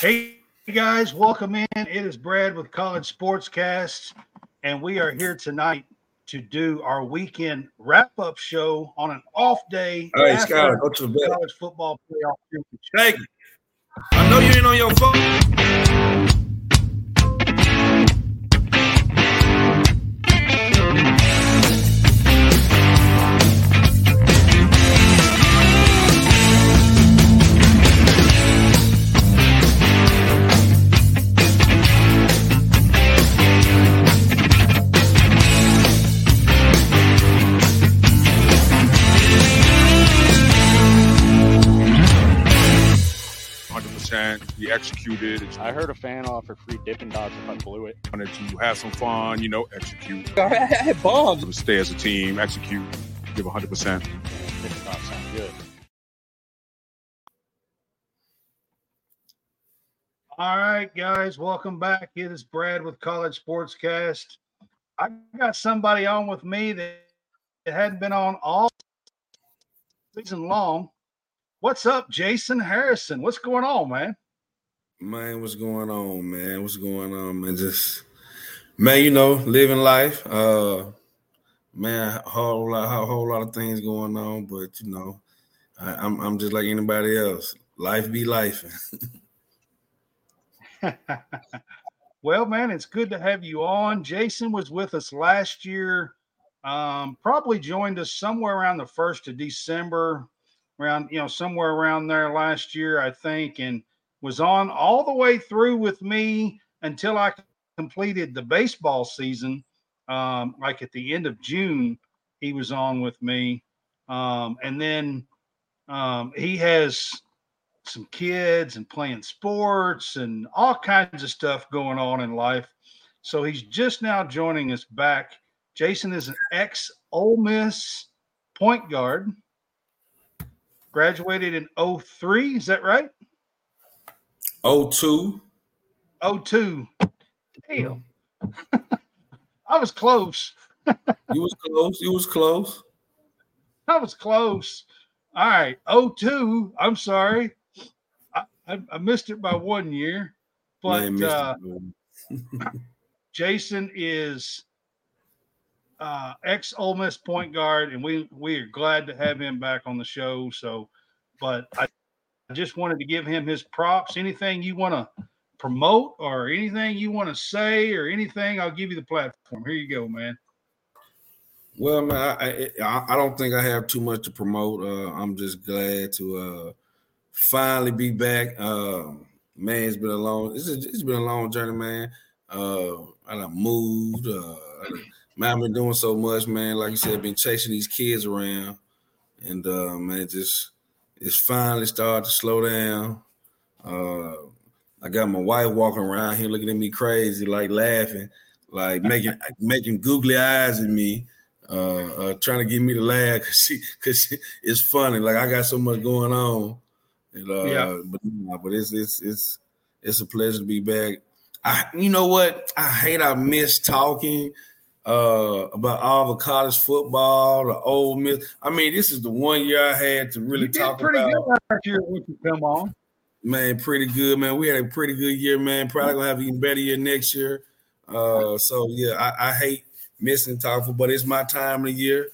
Hey guys, welcome in. It is Brad with College Sportscast, and we are here tonight to do our weekend wrap-up show on an off day. All right, Scott, go to bed. College football playoff. you. I know you ain't on your phone. We executed. It's I heard a fan offer free Dippin' Dots if I blew it. wanted to have some fun, you know, execute. I had bombs. Stay as a team, execute, give hundred percent. Dippin' Dots sound good. All right, guys, welcome back. It is Brad with College Sportscast. I got somebody on with me that that hadn't been on all season long. What's up, Jason Harrison? What's going on, man? Man, what's going on, man? What's going on, man? Just man, you know, living life. Uh man, a whole lot, a whole lot of things going on, but you know, I, I'm I'm just like anybody else. Life be life. well, man, it's good to have you on. Jason was with us last year. Um, probably joined us somewhere around the first of December, around you know somewhere around there last year, I think, and was on all the way through with me until I completed the baseball season. Um, like at the end of June, he was on with me, um, and then um, he has some kids and playing sports and all kinds of stuff going on in life. So he's just now joining us back. Jason is an ex Ole Miss point guard. Graduated in 03, is that right? Oh two. 02. Damn. I was close. You was close. You was close. I was close. All right. 02. I'm sorry. I, I, I missed it by one year. But Man, uh. Jason is uh, ex Ole Miss point guard, and we we are glad to have him back on the show. So, but I just wanted to give him his props. Anything you want to promote, or anything you want to say, or anything, I'll give you the platform. Here you go, man. Well, man, I, I I don't think I have too much to promote. Uh, I'm just glad to uh, finally be back. Uh, man, it's been a long it's, it's been a long journey, man. Uh, I done moved. Uh, man, I've been doing so much, man. Like you said, been chasing these kids around, and uh, man, just it's finally started to slow down. Uh, I got my wife walking around here looking at me crazy, like laughing, like making making googly eyes at me uh, uh trying to get me to laugh because she because it's funny. Like I got so much going on. And, uh, Yeah. but but it's it's it's it's a pleasure to be back. I you know what? I hate I miss talking uh about all the college football, the Ole Miss. I mean, this is the one year I had to really you talk pretty about. good last year when you come on. Man, pretty good, man. We had a pretty good year, man. Probably gonna have an even better year next year. Uh, so yeah, I, I hate missing talking, but it's my time of the year.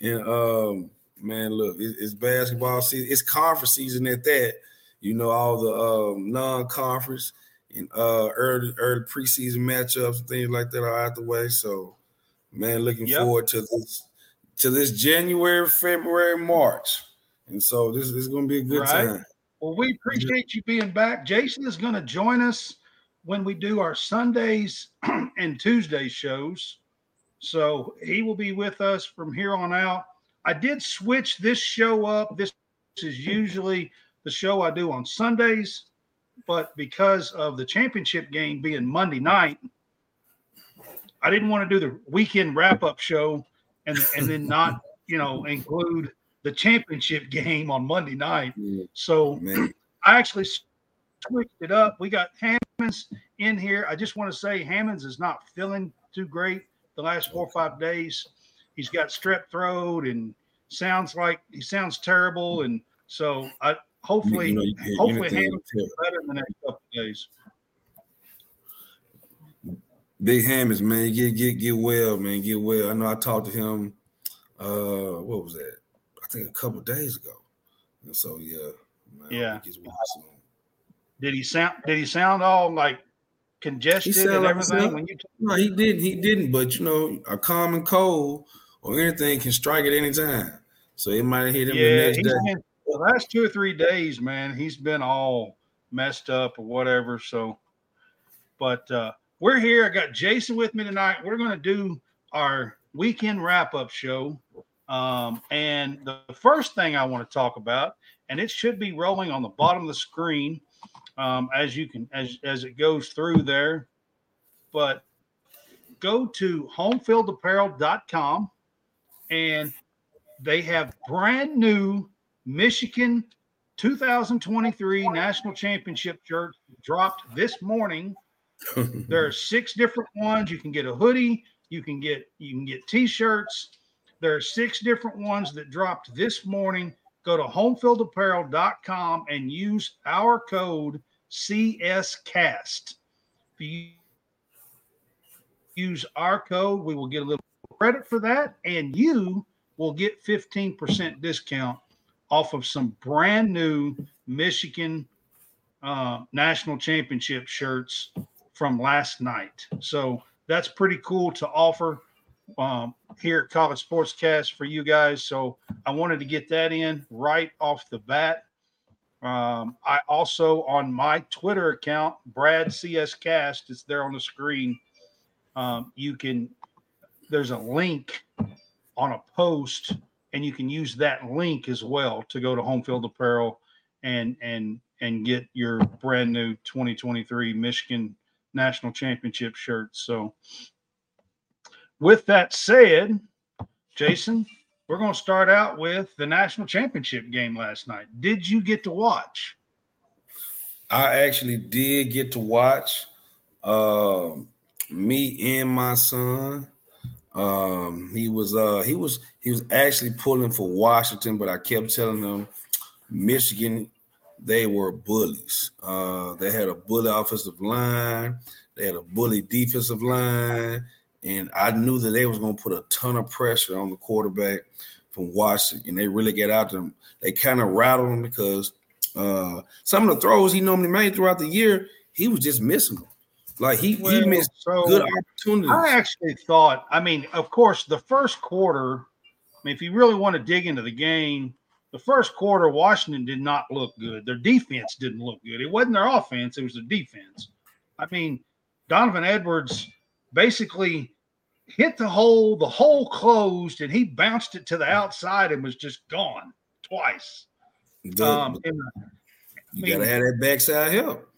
And um, man, look, it, it's basketball season. It's conference season at that. You know, all the um, non-conference and uh, early early preseason matchups and things like that are out the way. So, man, looking Yep. forward to this to this January, February, March. And so this, this is gonna be a good Right. time. Well, we appreciate you being back. Jason is going to join us when we do our Sundays and Tuesday shows. So he will be with us from here on out. I did switch this show up. This is usually the show I do on Sundays, but because of the championship game being Monday night, I didn't want to do the weekend wrap up show and and then not you know include the championship game on Monday night. So man. I actually switched it up. We got Hammonds in here. I just want to say Hammonds is not feeling too great the last four or five days. He's got strep throat and sounds like he sounds terrible. And so I hopefully You know, you hopefully Hammonds is better in the next couple of days. Big Hammonds, man, get get get well, man, get well. I know I talked to him. Uh, what was that? I think a couple days ago. And so yeah, man, Yeah. well. Did he sound? Did he sound all like congested and everything? himself. When you No, he didn't. He didn't. But you know, a common cold or anything can strike at any time. So it might hit him the next day. been the last two or three days, man. He's been all messed up or whatever. So, but uh, we're here. I got Jason with me tonight. We're going to do our weekend wrap up show. Um, and the first thing I want to talk about, and it should be rolling on the bottom of the screen um, as you can as as it goes through there. But go to homefieldapparel.com and they have brand new Michigan 2023 National Championship shirts dropped this morning. There are six different ones. You can get a hoodie, you can get you can get t-shirts. There are six different ones that dropped this morning. Go to homefieldapparel.com and use our code CSCast. If you use our code, we will get a little credit for that, and you will get 15% discount off of some brand new Michigan uh, national championship shirts from last night. So that's pretty cool to offer um, here at College Sportscast for you guys. So I wanted to get that in right off the bat. Um, I also on my Twitter account, Brad CS Cast, it's there on the screen. Um, you can there's a link on a post, and you can use that link as well to go to Home Field Apparel and and and get your brand new 2023 Michigan National Championship shirts. So, with that said, Jason, we're going to start out with the national championship game last night. Did you get to watch? I actually did get to watch um, me and my son. Um, he was uh, he was he was actually pulling for Washington, but I kept telling him Michigan they were bullies. Uh, they had a bully offensive line, they had a bully defensive line, and I knew that they was going to put a ton of pressure on the quarterback from Washington. And they really get out them. They kind of rattled him because uh, some of the throws he normally made throughout the year, he was just missing them. Like he, he missed so good opportunities. I actually thought, I mean, of course, the first quarter, I mean, if you really want to dig into the game, the first quarter, Washington did not look good. Their defense didn't look good. It wasn't their offense, it was the defense. I mean, Donovan Edwards basically hit the hole, the hole closed, and he bounced it to the outside and was just gone twice. The- Um, in the- you mean- gotta have that backside help.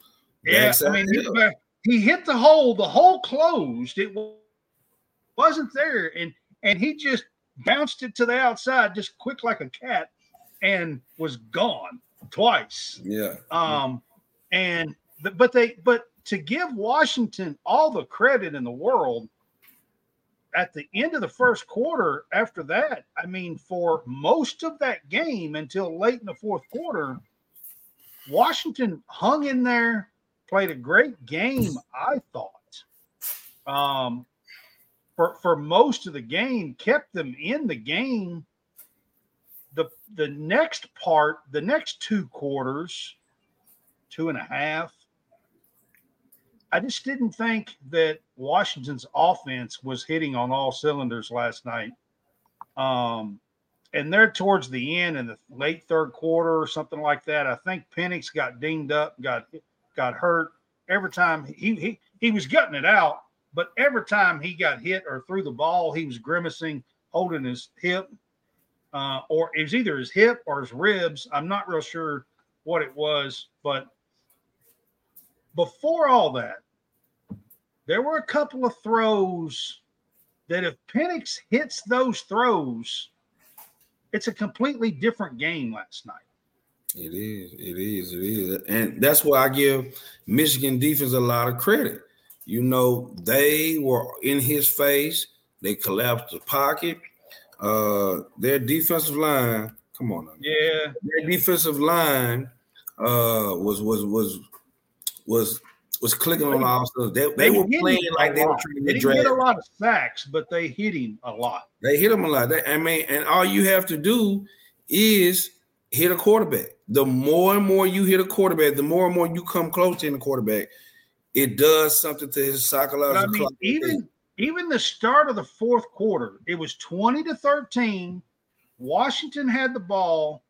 Yeah, I mean, help. he, he hit the hole. The hole closed. It wasn't there, and and he just bounced it to the outside, just quick like a cat, and was gone twice. yeah. Um, and but they but to give Washington all the credit in the world. At the end of the first quarter, after that, I mean, for most of that game until late in the fourth quarter, Washington hung in there, played a great game, I thought. Um, for for most of the game, kept them in the game. The the next part, the next two quarters, two and a half. I just didn't think that Washington's offense was hitting on all cylinders last night. Um, and they're towards the end in the late third quarter or something like that. I think Penix got dinged up, got got hurt. Every time he he he was gutting it out, but every time he got hit or threw the ball, he was grimacing, holding his hip, uh, or it was either his hip or his ribs. I'm not real sure what it was, but before all that, there were a couple of throws that if Penix hits those throws, it's a completely different game last night. It is, it is, it is. And that's why I give Michigan defense a lot of credit. You know, they were in his face, they collapsed the pocket. Uh their defensive line, come on now. Yeah, Their defensive line uh was was was was was clicking on all stuff. They, They they were playing like they were lot. trying to They get a lot of sacks, but they hit him a lot. They hit him a lot. They, I mean, and all you have to do is hit a quarterback. The more and more you hit a quarterback, the more and more you come close to the quarterback, it does something to his But I mean, even even the start of the fourth quarter, it was 20 to 13. Washington had the ball,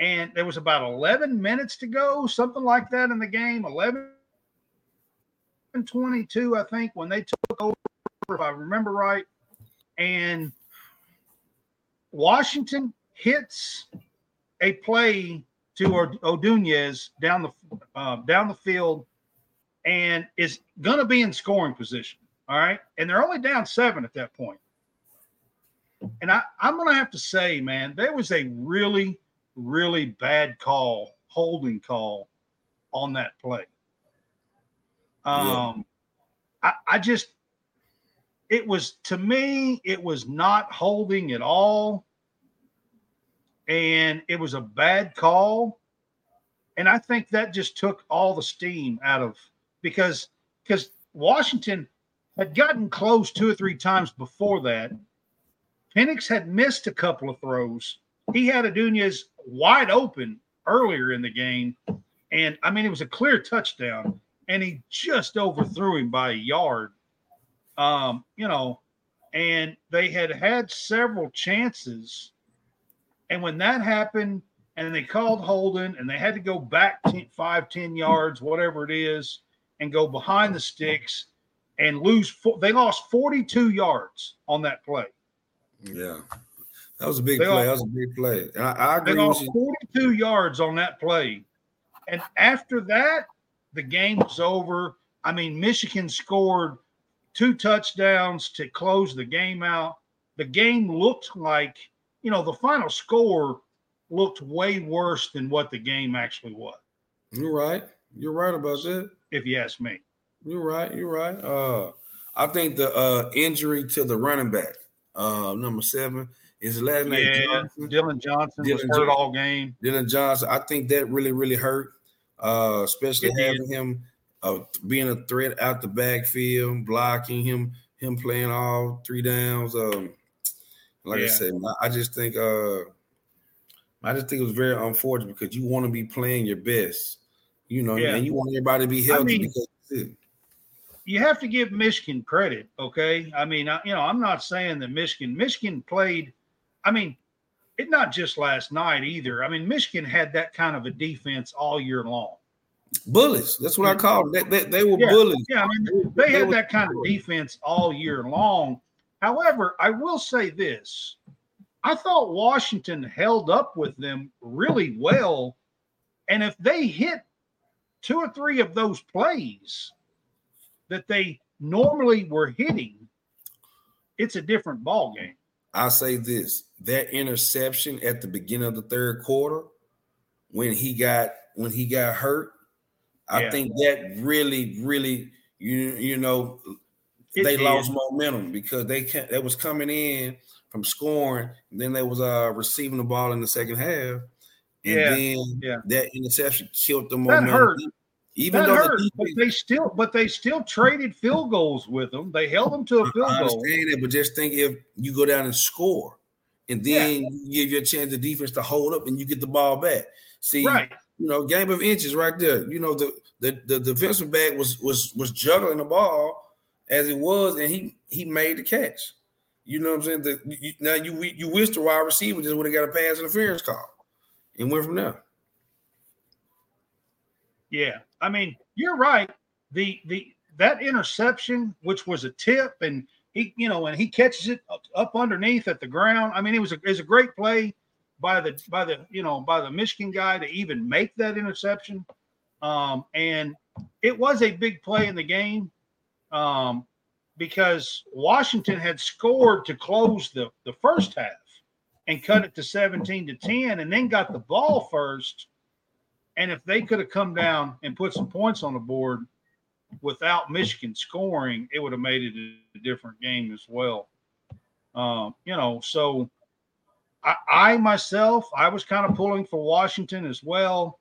and there was about 11 minutes to go, something like that in the game. 11 and 22, I think, when they took over, if I remember right. And Washington hits a play to Od- Odunze down the uh, down the field and is going to be in scoring position. All right. And they're only down seven at that point. And I, I'm going to have to say, man, there was a really, really bad call, holding call on that play. Yeah. Um, I, I just, it was to me, it was not holding at all. And it was a bad call. And I think that just took all the steam out of because because Washington had gotten close two or three times before that. Penix had missed a couple of throws. He had Odunze wide open earlier in the game, and I mean it was a clear touchdown, and he just overthrew him by a yard. Um, you know, and they had had several chances, and when that happened, and they called holding, and they had to go back 10, five, 10 yards, whatever it is, and go behind the sticks and lose. Four, they lost 42 yards on that play. yeah, that was a big They play. all- that was a big play. I, I They agree with lost 42 yards on that play. And after that, the game was over. I mean, Michigan scored two touchdowns to close the game out. The game looked like, you know, the final score looked way worse than what the game actually was, You're right. You're right about that. if you ask me. You're right. You're right. Uh, I think the uh injury to the running back, uh, number seven, is last name Yeah, Johnson. Dillon Johnson was Dillon hurt Johnson. all game. Dillon Johnson. I think that really, really hurt. Uh, especially It having him uh, being a threat out the backfield, blocking him, him playing all three downs. Um, like I said, I- I just think uh, I just think it was very unfortunate because you want to be playing your best, you know, Yeah. and you want everybody to be healthy mean- because you have to give Michigan credit, okay? I mean, I, you know, I'm not saying that Michigan Michigan played. I mean, it not just last night either. I mean, Michigan had that kind of a defense all year long. bullies. That's what I call them. They, they, they were Yeah. bullies. Yeah, I mean, they had that kind of defense all year long. However, I will say this: I thought Washington held up with them really well, and if they hit two or three of those plays that they normally were hitting, it's a different ball game. I'll say this: that interception at the beginning of the third quarter, when he got when he got hurt, I Yeah. think that really, really, you you know, It they did. lost momentum because they can't. They was coming in from scoring, and then they was uh receiving the ball in the second half, and Yeah, then yeah. that interception killed the That momentum. hurt. Even that though hurt, the but defense, they still, but they still traded field goals with them. They held them to a field I goal. understand it, but just think if you go down and score, and then you give your chance the defense to hold up, and you get the ball back. See, Right. you know, game of inches right there. You know, the the the defensive back was was was juggling the ball as it was, and he he made the catch. You know what I'm saying? The, you, now you you wish the wide receiver just would have got a pass interference call and went from there. Yeah, I mean, you're right. The the that interception, which was a tip, and he, you know, and he catches it up, underneath at the ground. I mean, it was a it was a great play by the by the you know by the Michigan guy to even make that interception. Um, and it was a big play in the game um, because Washington had scored to close the the first half and cut it to 17 to 10, and then got the ball first. And if they could have come down and put some points on the board without Michigan scoring, it would have made it a different game as well. Um, you know, so I, I myself, I was kind of pulling for Washington as well.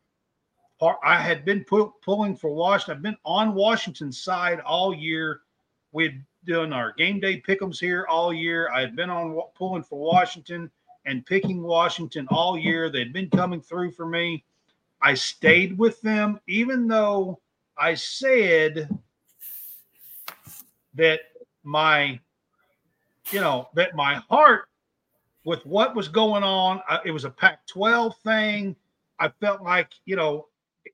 I had been pu- pulling for Washington. I've been on Washington's side all year. We'd done our game day pickums here all year. I had been on pulling for Washington and picking Washington all year. They'd been coming through for me. I stayed with them, even though I said that my, you know, that my heart with what was going on, it was a Pac 12 thing. I felt like, you know,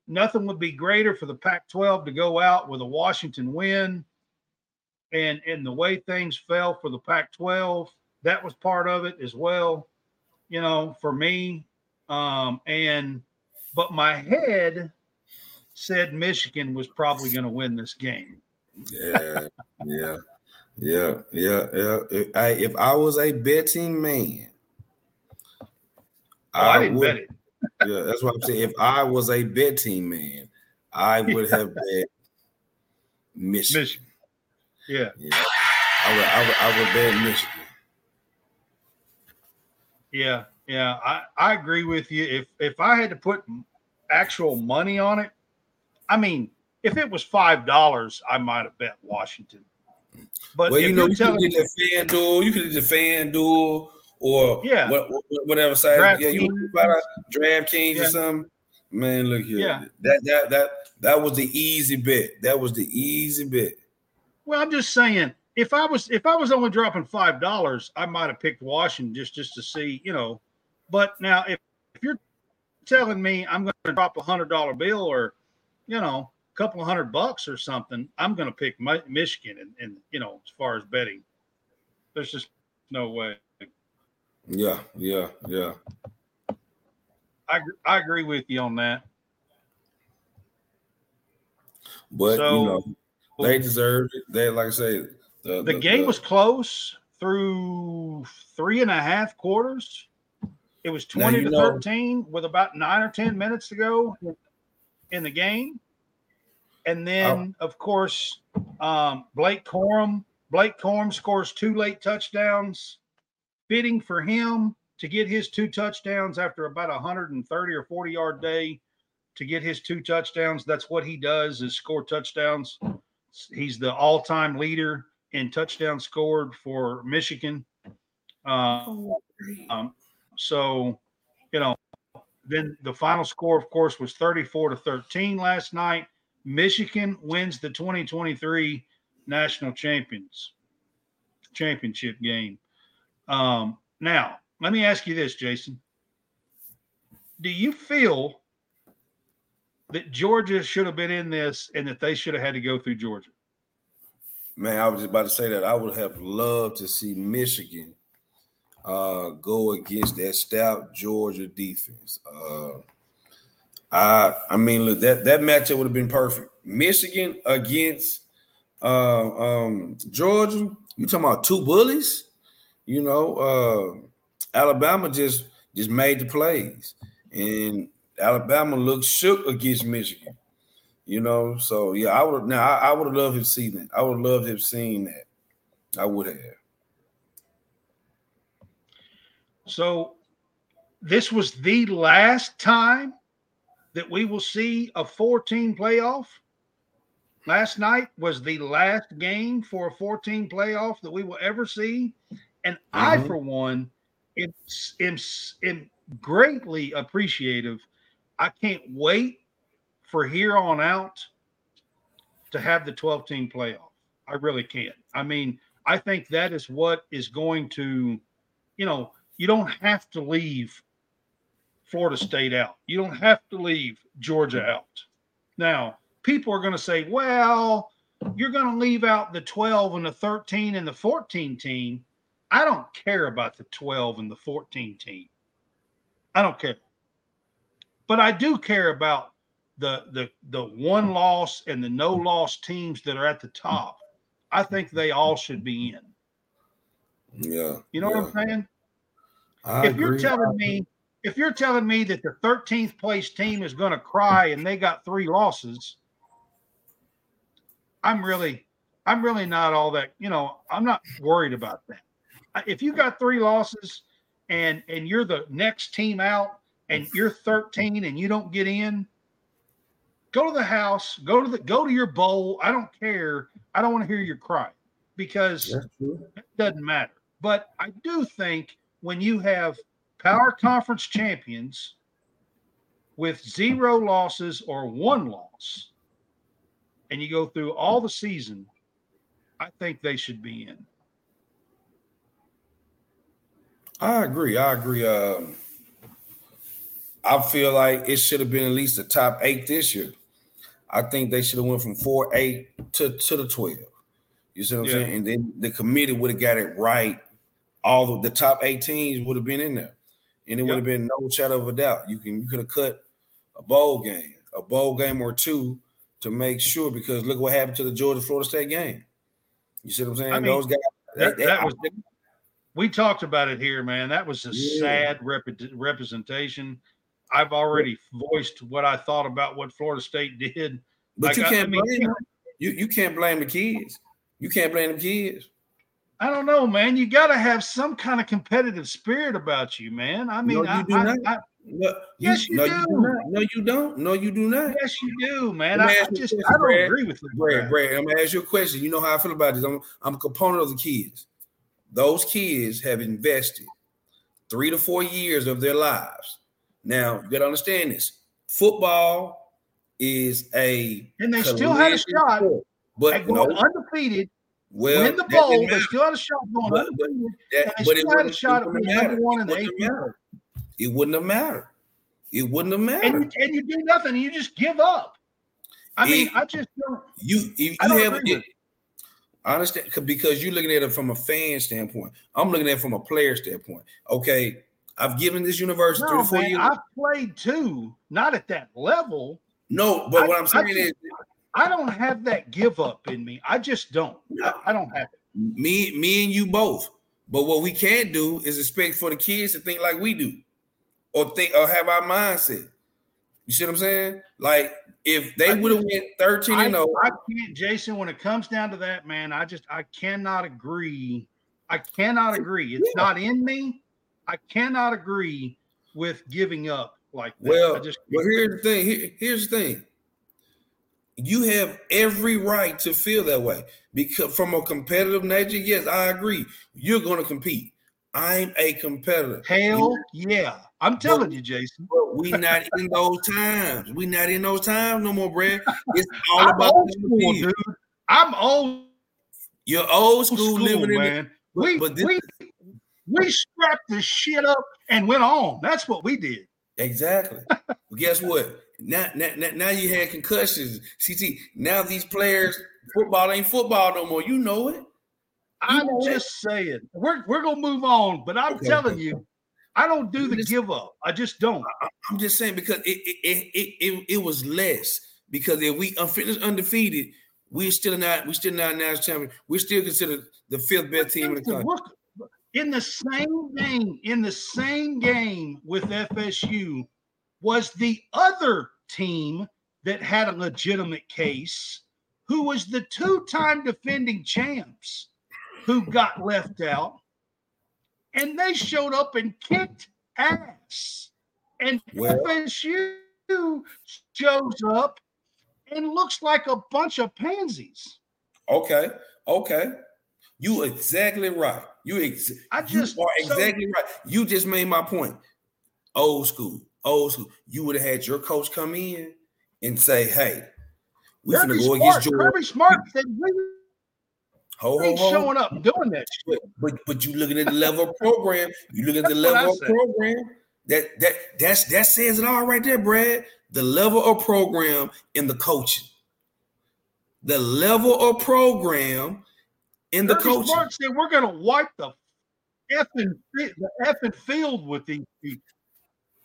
nothing would be greater for the Pac 12 to go out with a Washington win. And, and the way things fell for the Pac 12, that was part of it as well, you know, for me. Um, and, but my head said Michigan was probably going to win this game. Yeah, yeah, yeah, yeah, yeah. If I, if I was a betting man, Oh, I, didn't would, bet it. Yeah, that's what I'm saying. If I was a betting man, I would have bet Michigan. Michigan. Yeah. Yeah, I would, I would, I would bet Michigan. Yeah, yeah, I, I agree with you. If if I had to put actual money on it, I mean, if it was five dollars, I might have bet Washington. But Well, you know, you could get the FanDuel, you could get the FanDuel or Yeah. what, what- whatever side. Yeah, you buy that DraftKings Yeah. or something. Man, look here. Yeah. That that that that was the easy bet. That was the easy bet. well, I'm just saying, if I was if I was only dropping five dollars, I might have picked Washington just just to see, you know. But now if if you're telling me I'm going to drop a hundred dollar bill or, you know, a couple hundred bucks or something, I'm going to pick Mi- Michigan. And, and you know, as far as betting, there's just no way. Yeah, yeah, yeah. I I agree with you on that. But So- you know, they deserved it. They like I say, the, The game was close through three and a half quarters. It was 20 you to know- 13 with about nine or 10 minutes to go in the game. And then, Oh. of course, um, Blake Corum. Blake Corum scores two late touchdowns. Fitting for him to get his two touchdowns after about a 130 or 40 yard day to get his two touchdowns. That's what he does is score touchdowns. He's the all-time leader in touchdowns scored for Michigan. Uh, um, so, you know, then the final score, of course, was 34 to 13 last night. Michigan wins the 2023 national champions championship game. Um, now, let me ask you this, Jason. Do you feel that Georgia should have been in this and that they should have had to go through Georgia? Man, I was just about to say that I would have loved to see Michigan uh, go against that stout Georgia defense. Uh, I I mean, look that that matchup would have been perfect. Michigan against uh, um, Georgia. You talking about two bullies? You know, uh, Alabama just just made the plays, and Alabama looked shook against Michigan. You know, so yeah, I would now I, I would have loved to see that. I would have loved to have seen that. I would have. So, this was the last time that we will see a 14 playoff. Last night was the last game for a 14 playoff that we will ever see. And I, Mhm. for one, am, am, am greatly appreciative. I can't wait for here on out to have the 12 team playoff. I really can't. I mean, I think that is what is going to, you know, you don't have to leave Florida State out. You don't have to leave Georgia out. Now, people are going to say, well, you're going to leave out the 12 and the 13 and the 14 team. I don't care about the 12 and the 14 team. I don't care. But I do care about the the the one loss and the no loss teams that are at the top. I think they all should be in. Yeah. You know yeah. what I'm saying? I if you're telling me if you're telling me that the 13th place team is going to cry and they got three losses i'm really i'm really not all that you know i'm not worried about that if you got three losses and and you're the next team out and you're 13 and you don't get in Go to the house. Go to the go to your bowl. I don't care. I don't want to hear your cry because it doesn't matter. But I do think when you have power conference champions with zero losses or one loss, and you go through all the season, I think they should be in. I agree. I agree. Um, I feel like it should have been at least the top eight this year. I think they should have went from four eight to to the twelve. You see what I'm Yeah. saying? And then the committee would have got it right. All of the top eight teams would have been in there, and it would have been no shadow of a doubt. You can you could have cut a bowl game, a bowl game or two to make sure. Because look what happened to the Georgia Florida State game. You see what I'm saying? I mean, Those guys. that- they- that was- think- We talked about it here, man. That was a Yeah. sad rep- representation. I've already voiced what I thought about what Florida State did. But Like, you I- I can't mean, blame. You you can't blame the kids. You can't blame the kids. I don't know, man. You got to have some kind of competitive spirit about you, man. I mean, you I, do I- not. I- No, Yes, you no, do. not. No, you don't. No, you do not. yes, you do, man. I, I you just question, I don't Brad. agree with you. Brad, Brad, I'm gonna ask you a question. You know how I feel about this. I'm, I'm a component of the kids. Those kids have invested three to four years of their lives. Now you gotta understand this. Football is a And they still had a shot sport. but no, undefeated, well, win the bowl. They still had a shot going But- but. That- they it still had a wouldn't- shot at being number one in the It matter. It wouldn't have mattered. It wouldn't have mattered. And, and you do nothing. You just give up. I mean, I just don't. You, you, I don't have it. I understand 'cause- because you're looking at it from a fan standpoint. I'm looking at it from a player standpoint. Okay, I've given this university three No, to four man, years. I've played too, not at that level. no, but I- what I'm saying just- is, I don't have that give up in me. I just don't. I, I don't have it. me, me, and you both. But what we can't do is expect for the kids to think like we do, or think or have our mindset. You see what I'm saying? Like if they would have went 13 I, and oh, 0, I can't, Jason. When it comes down to that, man, I just I cannot agree. I cannot agree. It's Yeah. not in me. I cannot agree with giving up like that. Well, I just well, here's the thing. Here- here's the thing. You have every right to feel that way because from a competitive nature, yes, I agree. You're going to compete. I'm a competitor. hell yeah. I'm telling you, Jason. But we not in those times. We not in those times no more, Brad. It's all I'm about old the school, dude. I'm old You're old school, school, living in the, man. we but this- we we strapped the shit up and went on. That's what we did. Exactly. But guess what? Now, now, now- you had concussions. CT. Now these players, football ain't football no more. You know it. I'm know it. just saying. We're we're gonna move on, but I'm Okay, telling you, I don't do the Listen. give up. I just don't. I'm just saying because it it it it, it, it was less because if we unfinished undefeated, we're still not we're still not national champion. We're still considered the fifth best team in the country. In the same game, in the same game with FSU, was the other team that had a legitimate case, who was the two-time defending champs, who got left out, and they showed up and kicked ass, and Well- FSU shows up and looks like a bunch of pansies. Okay, okay. You exactly right. You ex- I you just- are so- exactly right. You just made my point. Old school, old school. You would have had your coach come in and say, "Hey, we're gonna go Smart, against Georgia." Kirby Smart said we Ho, ho, ho. showing up doing that shit. But but you looking at the level of program. You look at the That's what I level of program. That that that's that says it all right there, Brad. The level of program in the coaching. The level of program in the Kirby coaching. Smart said we're going to wipe the effing fi- the effing field with these people.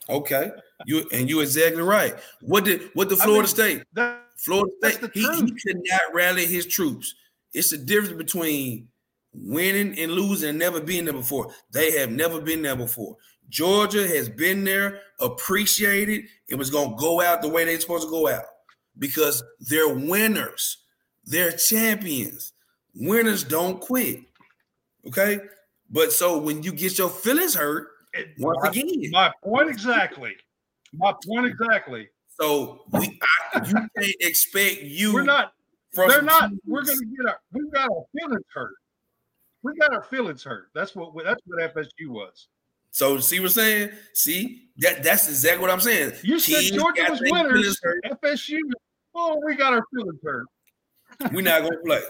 Okay, you and you exactly right. What did what the I Florida mean, State? That, Florida State. He, he could not rally his troops. It's the difference between winning and losing and never being there before. They have never been there before. Georgia has been there, appreciated, and was going to go out the way they're supposed to go out because they're winners. They're champions. Winners don't quit. Okay. But so when you get your feelings hurt, once my, again, my point exactly. My point exactly. So we, I, you can't expect you. We're not. They're not. We're going to get our. We've got our feelings hurt. We got our feelings hurt. That's what. That's what FSU was. So see what I'm saying? See that that's exactly what I'm saying. You said Kids Georgia got was winners. FSU. Oh, we got our feelings hurt. We're not gonna play.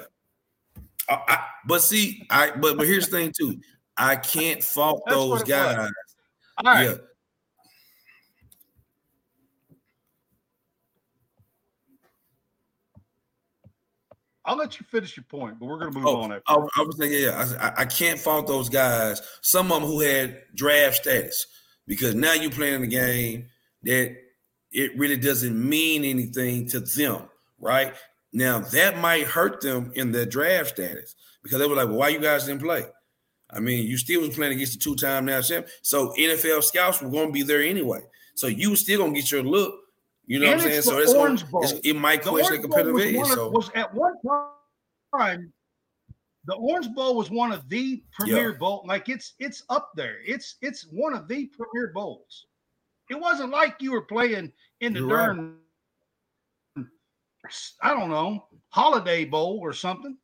I- I- but see, I but but here's the thing too. I can't fault That's those was. guys. All right. Yeah. I'll let you finish your point, but we're going to move Oh, on after. I, I was thinking, yeah, I, I can't fault those guys. Some of them who had draft status, because now you're playing the game that it really doesn't mean anything to them, right? Now that might hurt them in their draft status because they were like, well, "Why you guys didn't play?" I mean, you still was playing against the two-time national champ, so NFL scouts were going to be there anyway. So you was still going to get your look. You know And what I'm saying? So it's, Bowl. it's- it might The question the Orange Bowl competitive was, edge. one of- So was at one time the Orange Bowl was one of the premier Yeah. bowl. Like it's it's up there. It's it's one of the premier bowls. It wasn't like you were playing in the You're right. I don't know holiday bowl or something.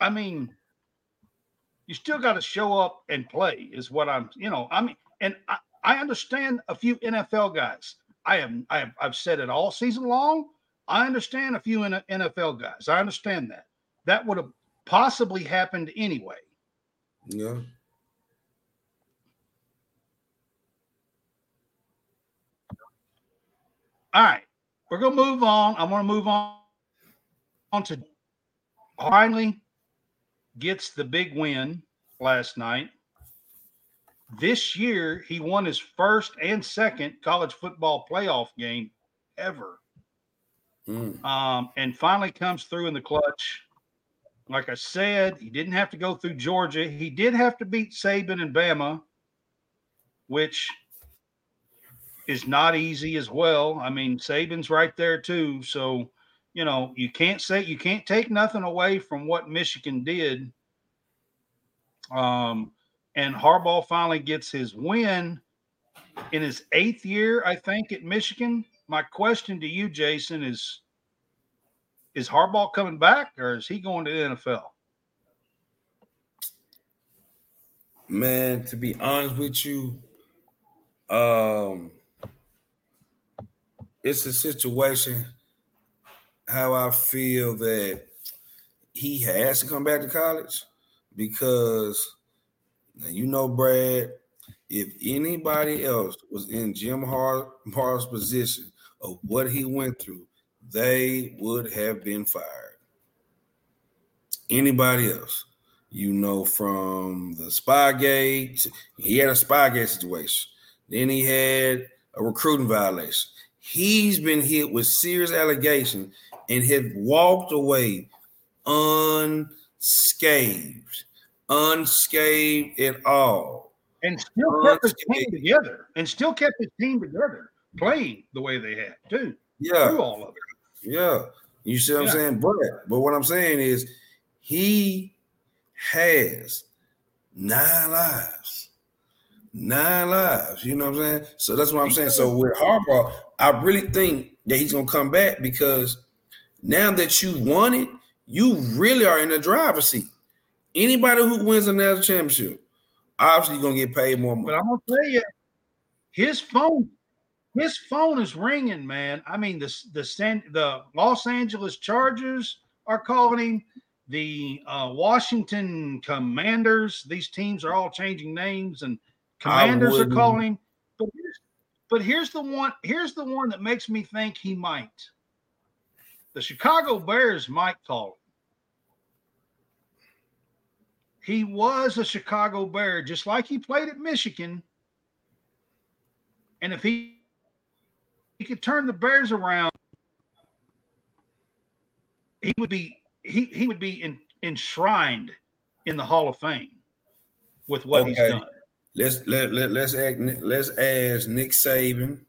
I mean, you still got to show up and play. Is what I'm. You know, I mean, and I, I understand a few NFL guys. I have I have I've said it all season long. I understand a few NFL guys. I understand that. That would have possibly happened anyway. yeah. All right, we're gonna move on. I want to move on on to finally gets the big win last night. This year, he won his first and second college football playoff game ever. Mm. um, and finally comes through in the clutch. Like I said, he didn't have to go through Georgia. He did have to beat Saban and Bama, which is not easy as well. I mean, Saban's right there too. So, you know, you can't say you can't take nothing away from what Michigan did. Um, and Harbaugh finally gets his win in his eighth year, I think, at Michigan. My question to you, Jason, is is Harbaugh coming back or is he going to the NFL? Man, to be honest with you, um, it's a situation how I feel that he has to come back to college because you know, Brad, if anybody else was in Jim Har- Harbaugh's position of what he went through, they would have been fired. Anybody else, you know, from the Spygate, he had a Spygate situation. Then he had a recruiting violation. He's been hit with serious allegations and had walked away unscathed, unscathed at all. And still kept his team together and still kept his team together, playing the way they had too, Yeah, through all of it. yeah. You see what Yeah. I'm saying? But but what I'm saying is he has nine lives. Nine lives. You know what I'm saying? So that's what I'm saying. So with Harbaugh, I really think that he's gonna come back because now that you won it, you really are in the driver's seat. Anybody who wins a national championship, obviously gonna get paid more money. But. I'm gonna tell you, his phone, his phone is ringing, man. I mean, the the San, the Los Angeles Chargers are calling him. The uh, Washington Commanders. These teams are all changing names, and Commanders are calling him. But here's, but here's the one. Here's the one that makes me think he might. The Chicago Bears might call him. He was a Chicago Bear, just like he played at Michigan. And if he he could turn the Bears around, he would be he he would be in, enshrined in the Hall of Fame with what he's Okay. done. Let's let, let let's act, let's ask Nick Saban.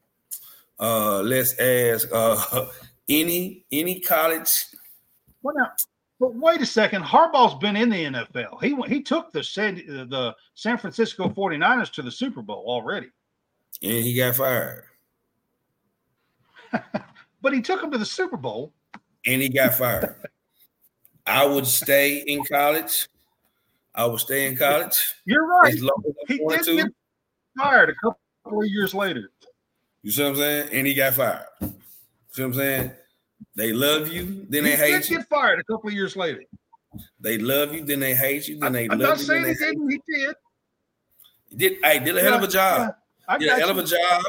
Uh, let's ask uh, any any college. Well, now, but wait a second. Harbaugh's been in the NFL. He went- he took the San, the San Francisco 49ers to the Super Bowl already. and he got fired. but he took him to the Super Bowl. and he got fired. I would stay in college. I would stay in college You're right. as long as He did to. get fired a couple of years later. You see what I'm saying? And he got fired. See what I'm saying? They love you, then they he hate did you. get fired a couple of years later. They love you, then they hate you, then they I'm love not you, saying then he they hate didn't. He did. you. Did hey, did a hell of a job. I Did a hell of a job.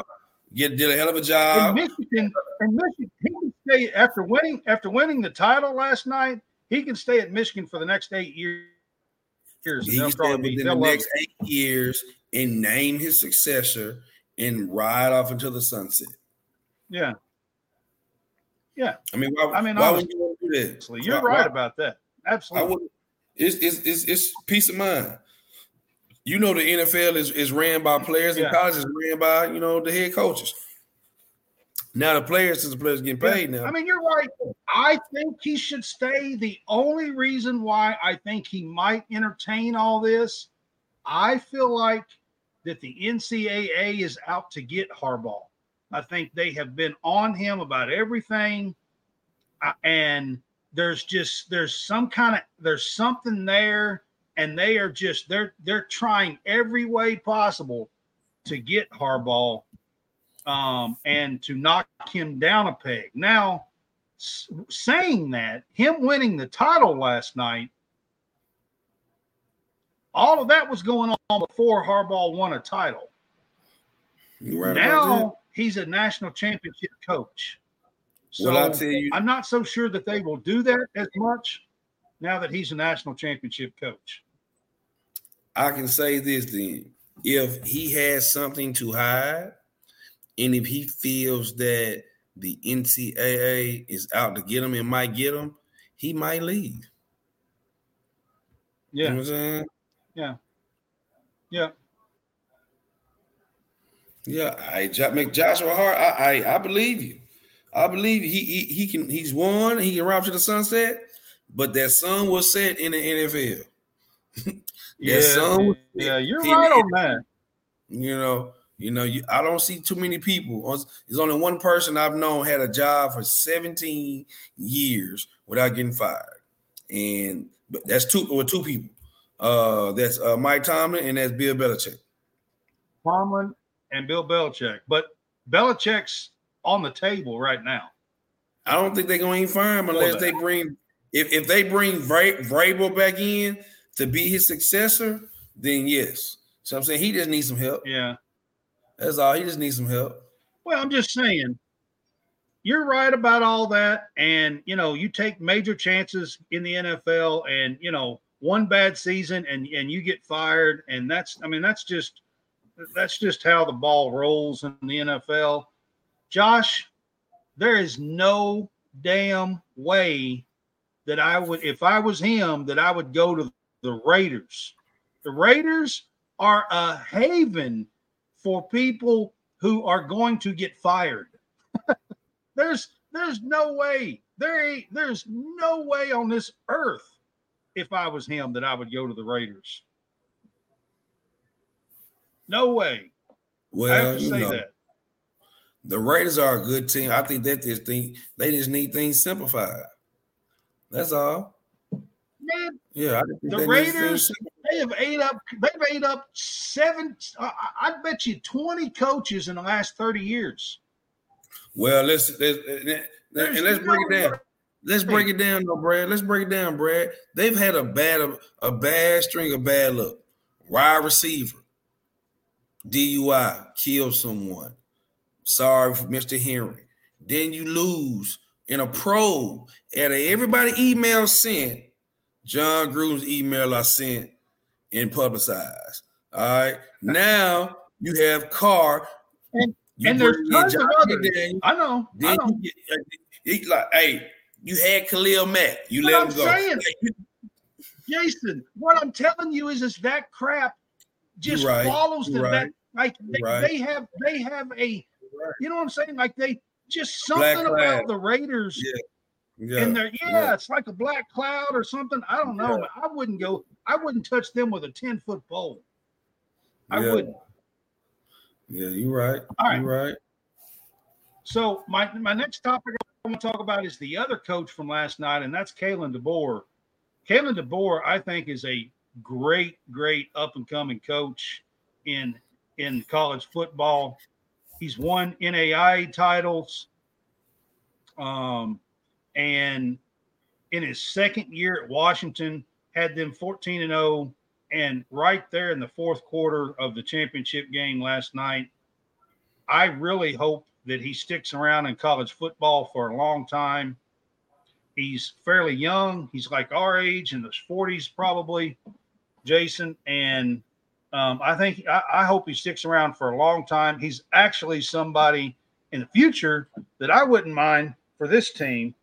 Get did a hell of a job. In. Michigan, in Michigan, he can stay after winning after winning the title last night. He can stay at Michigan for the next eight years. He can stay within the next eight years and name his successor and ride off into the sunset. it. Yeah, I mean, why, I mean, why would you want to do that? you're Why- right why- about that. Absolutely. It's, it's it's it's peace of mind. You know, the NFL is is ran by players, and Yeah. college is ran by you know the head coaches. Now the players, since the players getting paid Yeah, now, I mean, you're right. I think he should stay. The only reason why I think he might entertain all this, I feel like that the NCAA is out to get Harbaugh. I think they have been on him about everything, uh, and there's just there's some kind of there's something there, and they are just they're they're trying every way possible to get Harbaugh um, and to knock him down a peg. Now, s- saying that, him winning the title last night, all of that was going on before Harbaugh won a title. right now he's a national championship coach. So Well, you, I'm not so sure that they will do that as much now that he's a national championship coach. I can say this then: if he has something to hide, and if he feels that the NCAA is out to get him and might get him, he might leave. You know Yeah, what I'm saying? yeah. Yeah, I make Joshua Hart. I, I I believe you. I believe he, he he can. He's won. He can ride to the sunset. But that sun was set in the NFL. Yeah, was- yeah, you're right on that. You know. You know. You, I don't see too many people. There's only one person I've known had a job for 17 years without getting fired, and but that's two with two people. Uh, that's uh, Mike Tomlin and that's Bill Belichick. Tomlin and Bill Belichick, but Belichick's on the table right now. I don't think they're going to even fire him unless they bring if if they bring Vra- Vrabel back in to be his successor, then yes. So I'm saying he just needs some help. Yeah. That's all. He just needs some help. Well, I'm just saying, you're right about all that. And, you know, you take major chances in the NFL and, you know, one bad season and, and you get fired. And that's, I mean, that's just, that's just how the ball rolls in the NFL. Josh, there is no damn way that I would, if I was him, that I would go to the Raiders. The Raiders are a haven for people who are going to get fired. there's there's no way. There ain't there's no way on this earth if I was him that I would go to the Raiders. No way. I Well, have to you say know, that. the Raiders are a good team. I think that this thing they just need things simplified. That's all. Man, Yeah, I think The they Raiders- they have ate up they've ate up seven I, I I bet you 20 coaches in the last 30 years. Well, let's let's and There's let's break it down. Let's break it down, though, Brad. Let's break it down, Brad. They've had a bad a bad string of bad luck. Wide receiver, DUI, kill someone. Sorry for Mr. Henry. Then you lose in a probe. At a, everybody email sent, Jon Gruden's email I sent and publicized. All right. Now you have Carr. And- and there's tons of others. McDaniels. I know. I know. you get, uh, like, hey, you had Khalil Mack. You let I'm him go. saying- Jason, what I'm telling you is, is that crap just right. follows them. You're right. like they, right. they have they have a, you know what I'm saying? Like they just something about the Raiders Yeah. and they're yeah, yeah. it's like a black cloud or something. I don't know, Yeah. I wouldn't go. I wouldn't touch them with a ten foot pole. I Yeah. wouldn't. Yeah, you're right. All right. You right. So my my next topic I want to talk about is the other coach from last night, and that's Kalen DeBoer. Kalen DeBoer, I think, is a great, great up and coming coach in in college football. He's won NAIA titles, um, and in his second year at Washington, had them 14 and 0. And right there in the fourth quarter of the championship game last night, I really hope that he sticks around in college football for a long time. He's fairly young. He's like our age in his 40s, probably, Jason. And um, I think I, I hope he sticks around for a long time. He's actually somebody in the future that I wouldn't mind for this team.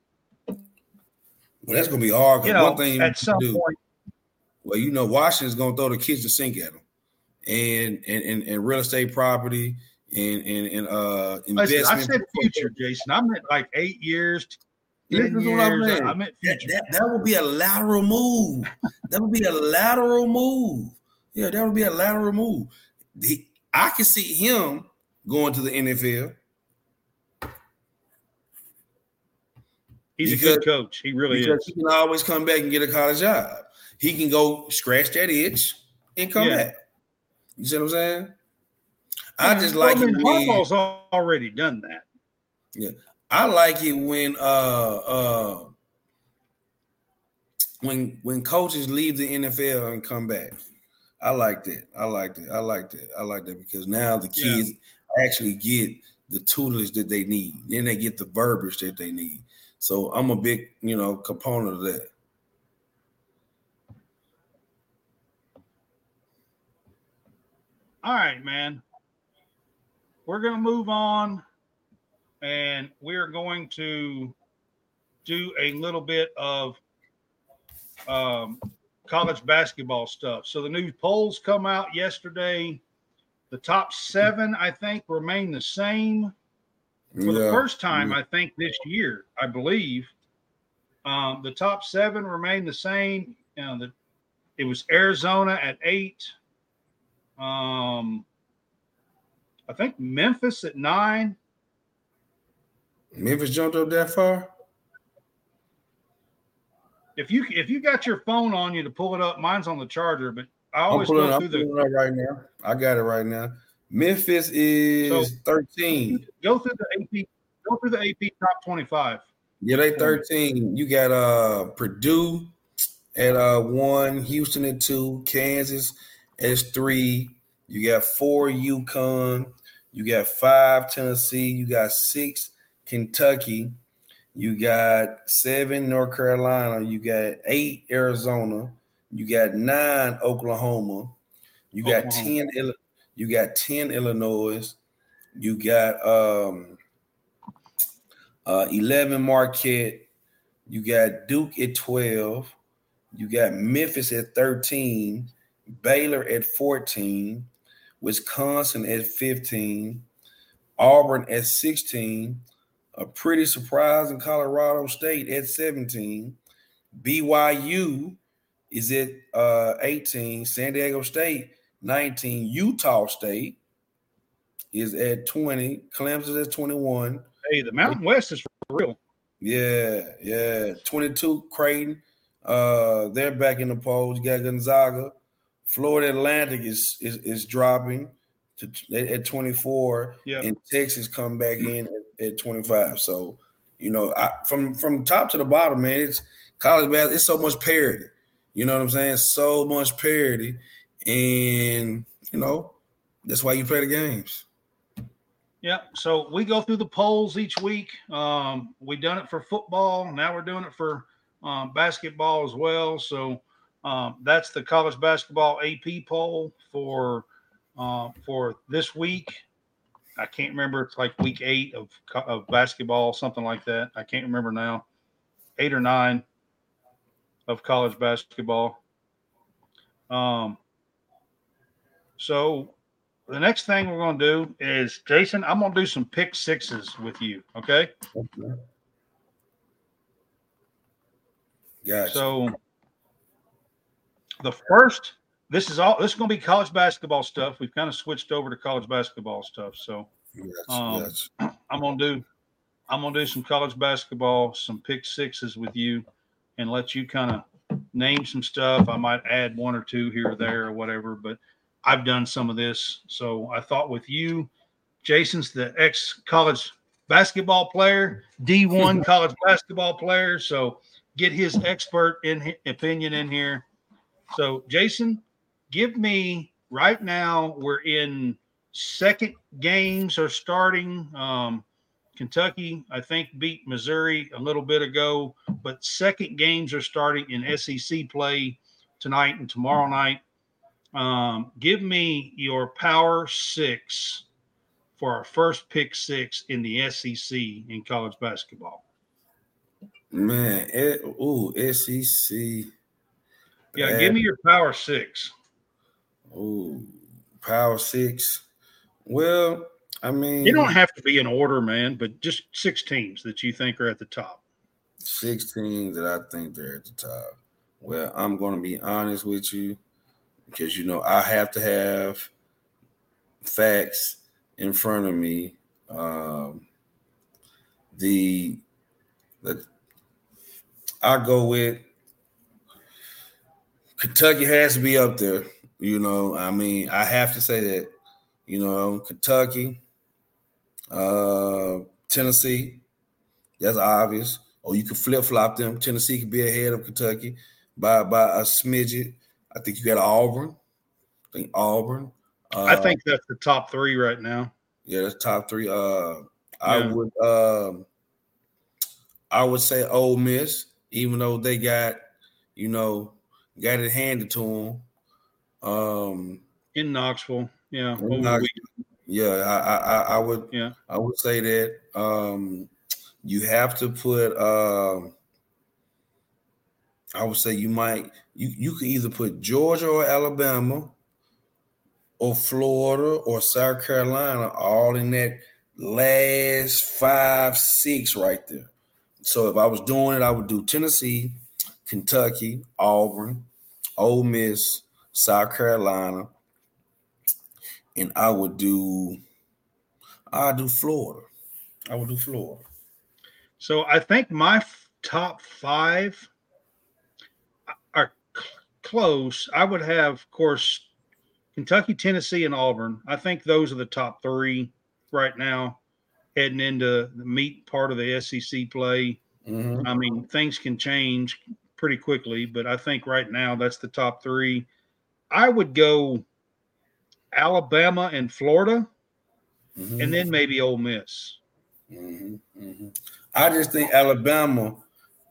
Well, that's gonna be hard. You know, one thing at some do, point, well, you know, Washington's gonna throw the kitchen sink at them, and and and, and real estate property and and and uh listen, I said future, Jason. I meant like eight years, ten Listen to what I'm saying. I meant That, that, that would be a lateral move. that would be a lateral move. Yeah, that would be a lateral move. He- I can see him going to the NFL. He's a good coach. He really because is. he can always come back and get a college job. He can go scratch that itch and come Yeah. back. You see what I'm saying? I just Well, like I mean, it Harbaugh's already done that. I like it when uh uh when when coaches leave the NFL and come back. I like that. I like that. I like that. I like that because now the Yeah. kids actually get the tutelage that they need. Then they get the verbiage that they need. So I'm a big, you know, component of that. All right, man. We're going to move on and we're going to do a little bit of um, college basketball stuff. So the new polls come out yesterday. The top seven, I think, remain the same for the first time, I think, this year, I believe. Um, the top seven remain the same. You know, the, it was Arizona at eight. Um, I think Memphis at nine. Memphis jumped up that far. If you if you got your phone on you to pull it up, mine's on the charger, but I always go I'm the it up right now. I got it right now. Memphis is So- 13. go through the AP go through the AP top twenty five. Yeah, they 13. You got uh Purdue at uh one, Houston at two, Kansas as three. You got four UConn, you got five Tennessee, you got six Kentucky, you got seven North Carolina, you got eight Arizona, you got nine Oklahoma, you got Oklahoma. 10 you got 10 Illinois, you got um uh 11 Marquette, you got Duke at 12, you got Memphis at 13, Baylor at 14, Wisconsin at 15, Auburn at 16, a pretty surprise in Colorado State at 17, BYU is at uh 18, San Diego State 19, Utah State is at 20, Clemson at 21, Hey, the Mountain West is for real. yeah, yeah. 22 Creighton. Uh, they're back in the polls. You got Gonzaga. Florida Atlantic is is, is dropping to at, at 24. Yeah. And Texas come back in at, at 25. So, you know, I, from from top to the bottom, man, it's college basketball. It's so much parity. You know what I'm saying? So much parity. And, you know, that's why you play the games. Yeah. So we go through the polls each week. Um, we done it for football. Now we're doing it for um, basketball as well. So um, that's the college basketball AP poll for uh, for this week. I can't remember. It's like week eight of of basketball, something like that. I can't remember now. Eight or nine of college basketball. Um. So the next thing we're going to do is Jason. I'm going to do some pick sixes with you. Okay. Gotcha. So the first, this is all. This is going to be college basketball stuff. We've kind of switched over to college basketball stuff. So Gotcha, Um, gotcha. I'm gonna do I'm gonna do some college basketball, some pick sixes with you, and let you kind of name some stuff. I might add one or two here or there or whatever, but I've done some of this. So I thought with you, Jason's the ex college basketball player, D1 college basketball player. So get his expert in opinion in here. So Jason, give me right now, we're in second games are starting. Um, Kentucky, I think, beat Missouri a little bit ago, but second games are starting in SEC play tonight and tomorrow night. Um, give me your power six for our first pick six in the SEC in college basketball. Man, it, ooh, SEC. Yeah, give me your power six. Ooh, power six. Well, I mean, You don't have to be in order, man, but just six teams that you think are at the top. six teams that I think they're at the top. Well, I'm going to be honest with you because you know I have to have facts in front of me. Um, the the I go with Kentucky has to be up there. You know, I mean, I have to say that. You know, Kentucky, uh, Tennessee, that's obvious. Or you could flip flop them. Tennessee could be ahead of Kentucky by by a smidget. I think you got Auburn. I think Auburn. Uh, I think that's the top three right now. yeah, that's top three. Uh, I Yeah. would um, I would say Ole Miss, even though they got you know got it handed to them. Um, In Knoxville. Yeah. In Knoxville. yeah, I, I I- would Yeah. I would say that um, you have to put. Um, I would say you might you you can either put Georgia or Alabama, or Florida or South Carolina, all in that last five six right there. So if I was doing it, I would do Tennessee, Kentucky, Auburn, Ole Miss, South Carolina, and I would do I do Florida. I would do Florida. So I think my f- top five are c- close. I would have, of course, Kentucky, Tennessee, and Auburn. I think those are the top three right now, heading into the meat part of the SEC play. Mhm. I mean, things can change pretty quickly, but I think right now that's the top three. I would go Alabama and Florida, Mhm. and then maybe Ole Miss. Mhm, mhm. I just think Alabama,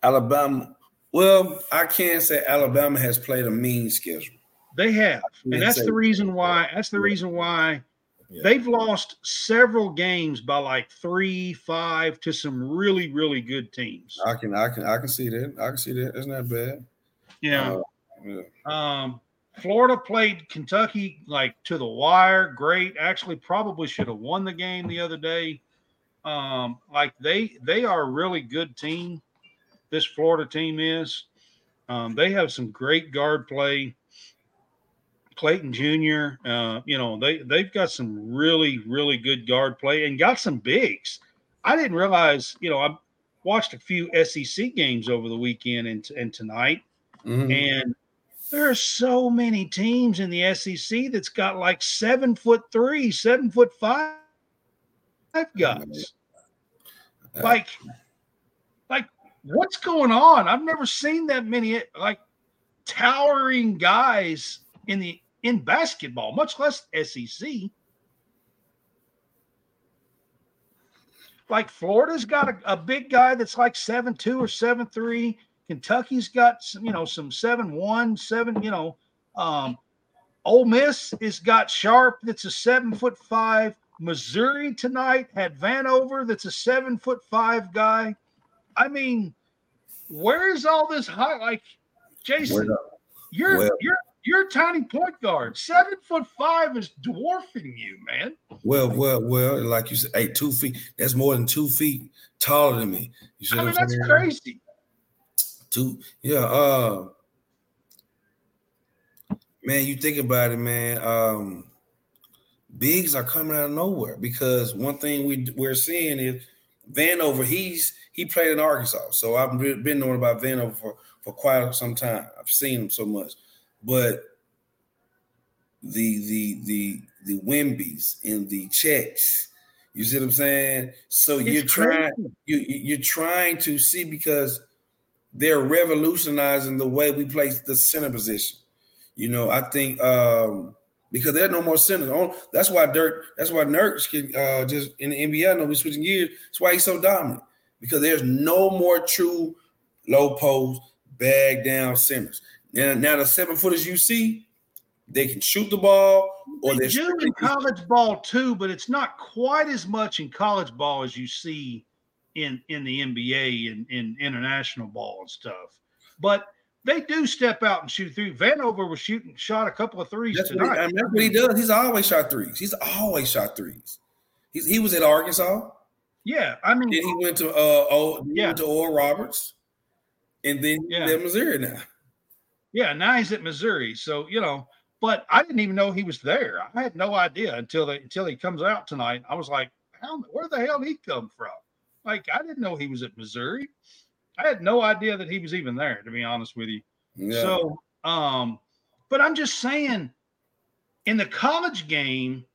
Alabama. Well, I can't say Alabama has played a mean schedule. They have, and that's the reason why. That's the Yeah. reason why Yeah. they've lost several games by like three, five to some really, really good teams. I can, I can, I can see that. I can see that. It's not bad. Yeah. Uh, yeah. Um, Florida played Kentucky like to the wire. Great. Actually, probably should have won the game the other day. Um, like they they are a really good team. This Florida team is. Um, they have some great guard play. Clayton Jr. Uh, you know they they've got some really really good guard play and got some bigs. I didn't realize. You know I watched a few SEC games over the weekend and and tonight. Mhm. And there are so many teams in the SEC that's got like seven foot three, seven foot five guys. Uh, Like, like what's going on? I've never seen that many like towering guys in the in basketball, much less SEC. Like Florida's got a, a big guy that's like seven two or seven three. Kentucky's got some, you know, some seven one, seven, you know. Um, Ole Miss has got Sharp that's a seven foot five. Missouri tonight had Vanover that's a seven foot five guy. I mean, where is all this high? Like, Jason, you're well- you're you're a tiny point guard. Seven foot five is dwarfing you, man. well, well, well. Like you said, hey, two feet. That's more than two feet taller than me. You see I mean, that's saying? crazy. Two, yeah. Uh, man, you think about it, man. Um, bigs are coming out of nowhere because one thing we we're seeing is Vanover. He's he played in Arkansas, so I've been knowing about Vanover for for quite some time. I've seen him so much, but the the the the Wemby's and the Chets. You see what I'm saying? So it's you're trying you you're trying to see because they're revolutionizing the way we play the center position. You know, I think um because there are no more centers. That's why Dirk. That's why Nurkic can uh, just in the NBA. I know we're switching gears. That's why he's so dominant because there's no more true low post bag down centers. Now, now the seven footers you see, they can shoot the ball or they do in college ball too, but it's not quite as much in college ball as you see in in the NBA and in international ball and stuff. But they do step out and shoot through. Vanover was shooting, shot a couple of threes that's tonight. What he, I mean, that's what he does. He's always shot threes. He's always shot threes. He's, he was at Arkansas. Yeah, I mean, then he went to uh oh yeah went to Oral Roberts, and then yeah. at Missouri now. Yeah, now he's at Missouri. So you know, but I didn't even know he was there. I had no idea until they, until he comes out tonight. I was like, how, where the hell did he come from? Like, I didn't know he was at Missouri. I had no idea that he was even there, to be honest with you. Yeah. So, um, but I'm just saying, in the college game,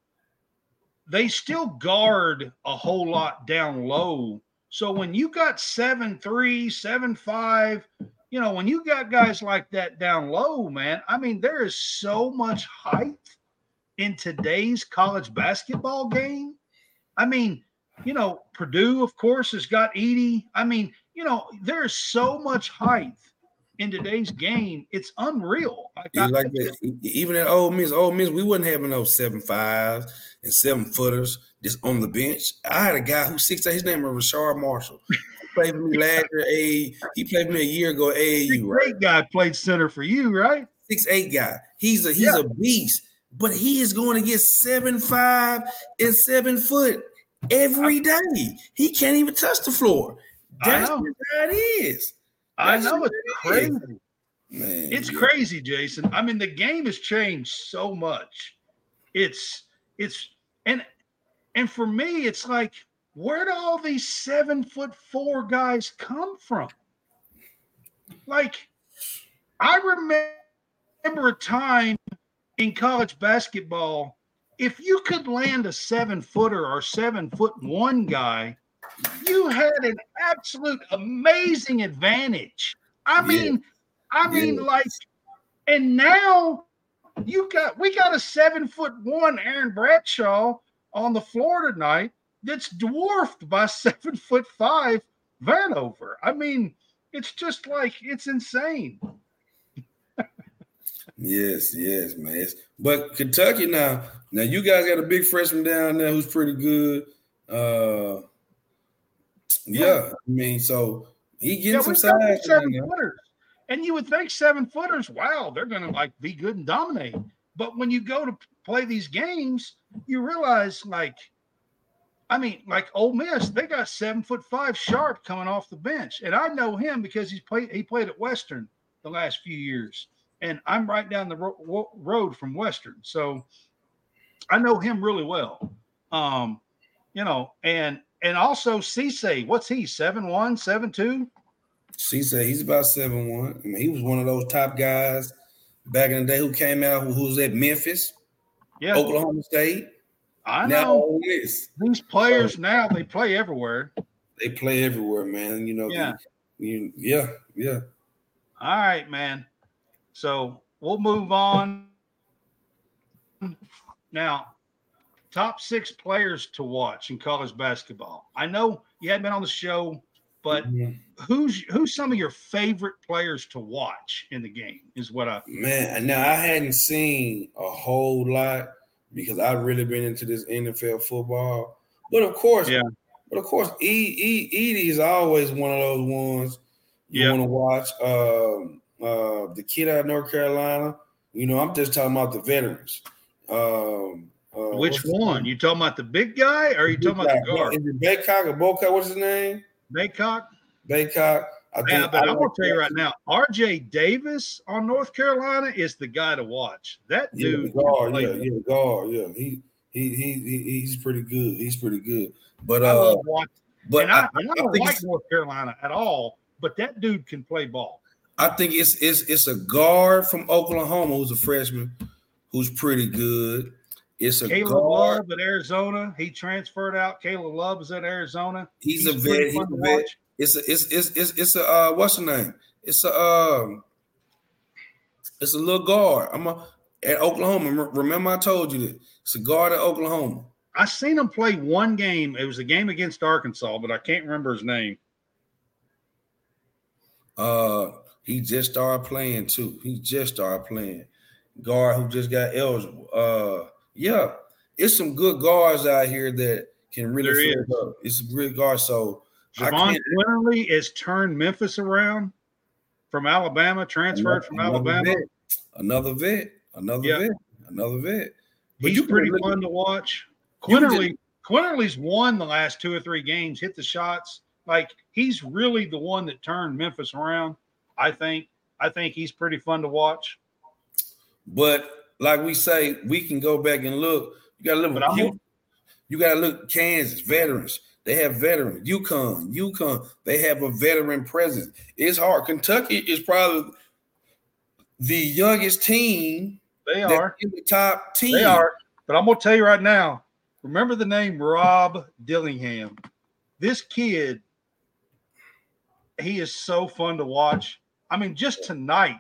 they still guard a whole lot down low. So when you got seven three, seven five, you know, when you got guys like that down low, man, I mean, there is so much height in today's college basketball game. I mean, you know, Purdue, of course, has got Edey. I mean, you know, there's so much height in today's game. It's unreal. Like, like that. Even at Ole Miss, Ole Miss, we wouldn't have no seven fives and seven footers just on the bench. I had a guy who's six. His name was Rashard Marshall played for me last year. A he played for me a year ago. AAU, right? Great guy played center for you, right? Six eight guy. He's a he's yeah. a beast, but he is going to get seven five and seven foot every day. He can't even touch the floor. That's what that is. I know it's crazy. Man, it's yeah. crazy, Jason. I mean, the game has changed so much. It's it's and and for me, it's like where do all these seven foot four guys come from? Like, I remember a time in college basketball, if you could land a seven footer or seven foot one guy, you had an absolute amazing advantage. I mean, I mean, like, and now you got we got a seven foot one Aaron Bradshaw on the floor tonight that's dwarfed by seven foot five Vanover. I mean, it's just like it's insane. Yes, yes, man. But Kentucky now, now you guys got a big freshman down there who's pretty good. Uh yeah, I mean, so he gets yeah, some size. Seven footers. And you would think seven footers, wow, they're gonna like be good and dominate. But when you go to play these games, you realize like I mean, like Ole Miss, they got seven foot five Sharp coming off the bench, and I know him because he's played. He played at Western the last few years, and I'm right down the ro- road from Western, so I know him really well. Um, you know, and and also Cisse, what's he? Seven one, seven two. Cisse, he's about seven one. I mean, he was one of those top guys back in the day who came out who, who was at Memphis, yeah, Oklahoma State. I know these players so, now they play everywhere. They play everywhere, man. You know, yeah, you, yeah, yeah. All right, man. So we'll move on. Now, top six players to watch in college basketball. I know you hadn't been on the show, but mm-hmm. who's who's some of your favorite players to watch in the game? Is what I man. Now I hadn't seen a whole lot because I've really been into this NFL football. But of course, yeah. But of course, e, e, Edey is always one of those ones you want to watch. Um, uh, the kid out of North Carolina. You know, I'm just talking about the veterans. Um, uh, Which one? You talking about the big guy, or are you talking about the guard? Is it Baycock or Boca? What's his name? Baycock. Baycock. I think, yeah, but I am gonna tell you right now, RJ Davis on North Carolina is the guy to watch. That dude, yeah, guard, yeah, yeah, guard, yeah. He He, he he he's pretty good. He's pretty good. But I uh, watching. but and I, I, I I don't think like North Carolina at all, but that dude can play ball. I think it's it's it's a guard from Oklahoma who's a freshman who's pretty good. It's a Caleb guard. Love at Arizona. He transferred out. Caleb Love is at Arizona. He's, a pretty vet. He's a vet. It's a it's it's it's, it's a uh, what's the name? It's a um it's a little guard. I'm a, at Oklahoma. Remember I told you that it's a guard at Oklahoma. I seen him play one game. It was a game against Arkansas, but I can't remember his name. Uh, he just started playing too. He just started playing. Guard who just got eligible. Uh, yeah, it's some good guards out here that can really There fill up. It's a good guard. So I Jahvon Quinerly has turned Memphis around from Alabama, transferred from another Alabama. vet, another vet, another Yeah. vet, another vet. But He's pretty look- fun to watch. Quinerly, Quinerly's won the last two or three games, hit the shots. Like he's really the one that turned Memphis around. I think. I think he's pretty fun to watch. But like we say, we can go back and look. You gotta look. You, you gotta look. Kansas veterans. They have veterans. UConn, UConn. They have a veteran presence. It's hard. Kentucky is probably the youngest team They are. in the top team. They are. But I'm gonna tell you right now. Remember the name Rob Dillingham. This kid, he is so fun to watch. I mean, just tonight,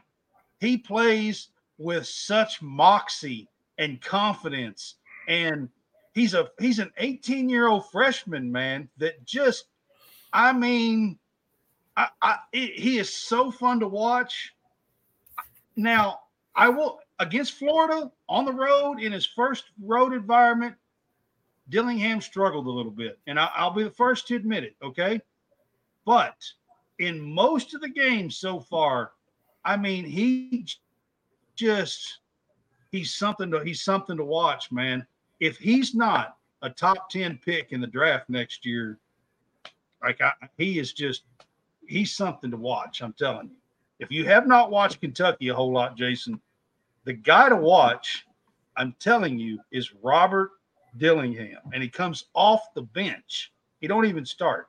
he plays with such moxie and confidence, and he's a he's an 18 year old freshman man that just, I mean, I, I it- he is so fun to watch. Now, I will against Florida on the road in his first road environment. Dillingham struggled a little bit, and I, I'll be the first to admit it. Okay, but in most of the games so far, I mean, he just he's something to he's something to watch, man. If he's not a top ten pick in the draft next year, like I, he is just he's something to watch. I'm telling you. If you have not watched Kentucky a whole lot, Jason, the guy to watch, I'm telling you, is Robert Dillingham, and he comes off the bench. He don't even start.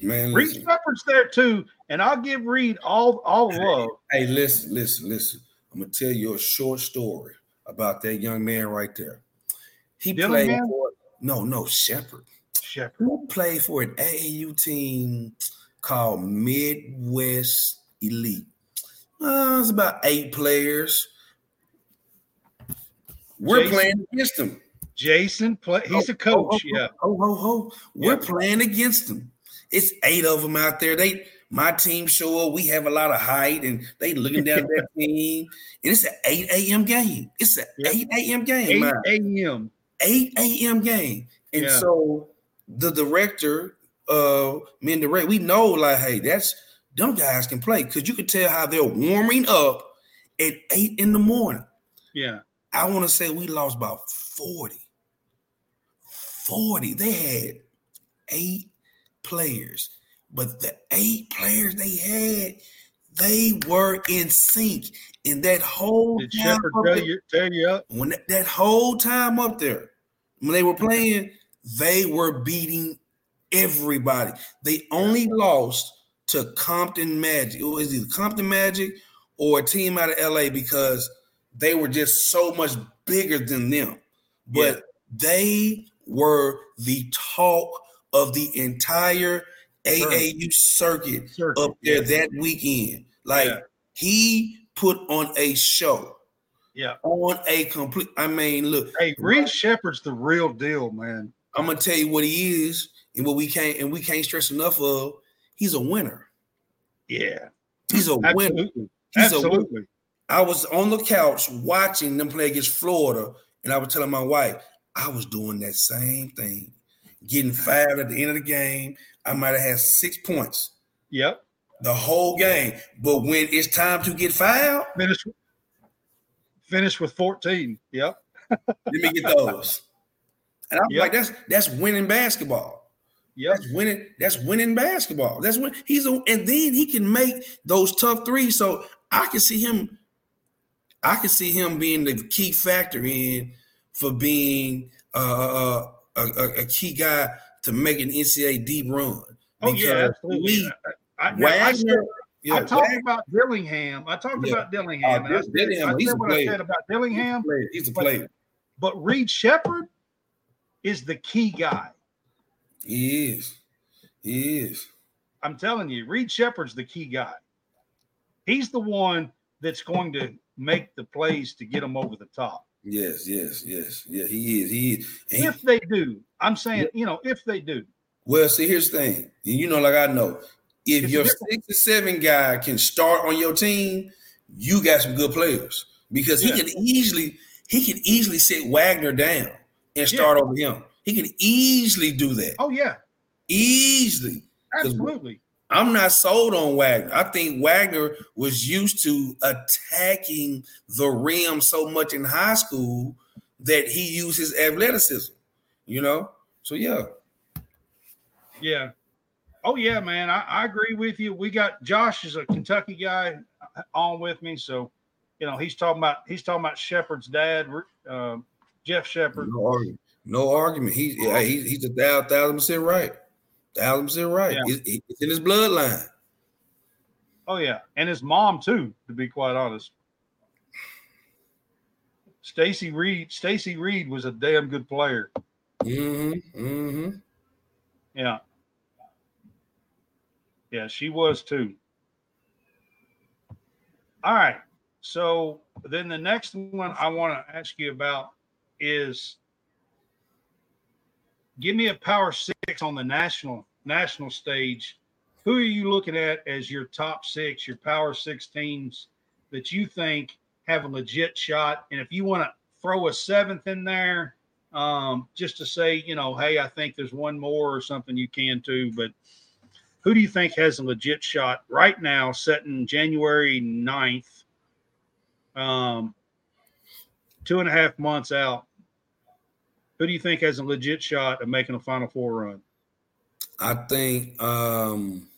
Man, Reed listen. Sheppard's there too, and I'll give Reed all all love. Hey, listen, listen, listen. I'm gonna tell you a short story about that young man right there. He played Dillingham? for no, no Sheppard. Sheppard. Who played for an AAU team called Midwest Elite? Uh, it's about eight players. We're Jason? playing against them. Jason play. He's a Ho, coach. ho, Yeah, Ho, ho, ho. We're Yeah. playing against them. It's eight of them out there. They my team show up. We have a lot of height, and they looking down at that team. And it's an 8 a.m. game. It's an Yeah. 8 a.m. game. Eight a.m. 8 a.m. game. And Yeah. so the director, uh, men direct, we know like, hey, that's them guys can play because you can tell how they're warming up at eight in the morning. Yeah, I want to say we lost about 40. 40. They had eight players, but the eight players they had, they were in sync. In that whole did time Sheppard up tell there- you tell you up? when that, that whole time up there, when they were playing, they were beating everybody. They only lost to Compton Magic. It was either Compton Magic or a team out of LA because they were just so much bigger than them. But Yeah. they were the talk of the entire AAU circuit Circuit, up there yeah. that weekend. Like Yeah. he put on a show Yeah. on a complete. I mean, look, Hey, Reed Sheppard's the real deal, man. I'm gonna tell you what he is and what we can't and we can't stress enough of. He's a winner. Yeah, He's a winner. absolutely, a winner. absolutely. I was on the couch watching them play against Florida, and I was telling my wife I was doing that same thing, getting five at the end of the game. I might have had six points Yep. the whole game, but when it's time to get fouled, Finish. Finish with fourteen. Yep. let me get those. And I'm Yep. like, that's that's winning basketball. Yep. That's winning. That's winning basketball. That's when he's a, and then he can make those tough threes. So I can see him. I can see him being the key factor in for being uh, a, a, a key guy to make an NCAA deep run. Oh yeah, absolutely. I, I, Wagner, yeah, I talked Wagner, about Dillingham. I talked yeah. about Dillingham. Uh, Dillingham, he's a player. I said about Dillingham. He's a player. But, but Reed Sheppard is the key guy. He is. He is. I'm telling you, Reed Sheppard's the key guy. He's the one that's going to make the plays to get him over the top. Yes, yes, yes. Yeah, he is. He is. And if they do, I'm saying, you know, if they do. Well, see, here's the thing. You know, like I know, if it's your six or seven guy can start on your team, you got some good players because yeah. he can easily he can easily sit Wagner down and start yeah. over him. He can easily do that. Oh yeah, easily. Absolutely. I'm not sold on Wagner. I think Wagner was used to attacking the rim so much in high school that he used his athleticism, you know? So, yeah. Yeah. Oh, yeah, man. I, I agree with you. We got Josh is a Kentucky guy on with me. So, you know, he's talking about he's talking about Sheppard's dad, uh, Jeff Sheppard. No argument. No argument. He, yeah, he, he's a thousand percent right. Thousand percent right. Yeah. It's, it's in his bloodline. Oh yeah, and his mom too. To be quite honest, Stacy Reed. Stacy Reed was a damn good player. Mm-hmm. Mm-hmm. Yeah. Yeah, she was too. All right. So then the next one I want to ask you about is give me a power six on the national national stage. Who are you looking at as your top six, your power six teams that you think have a legit shot? And if you want to throw a seventh in there, um, just to say, you know, hey, I think there's one more or something you can too. But who do you think has a legit shot right now, setting January 9th, um, two and a half months out who do you think has a legit shot of making a Final Four run? I think, um,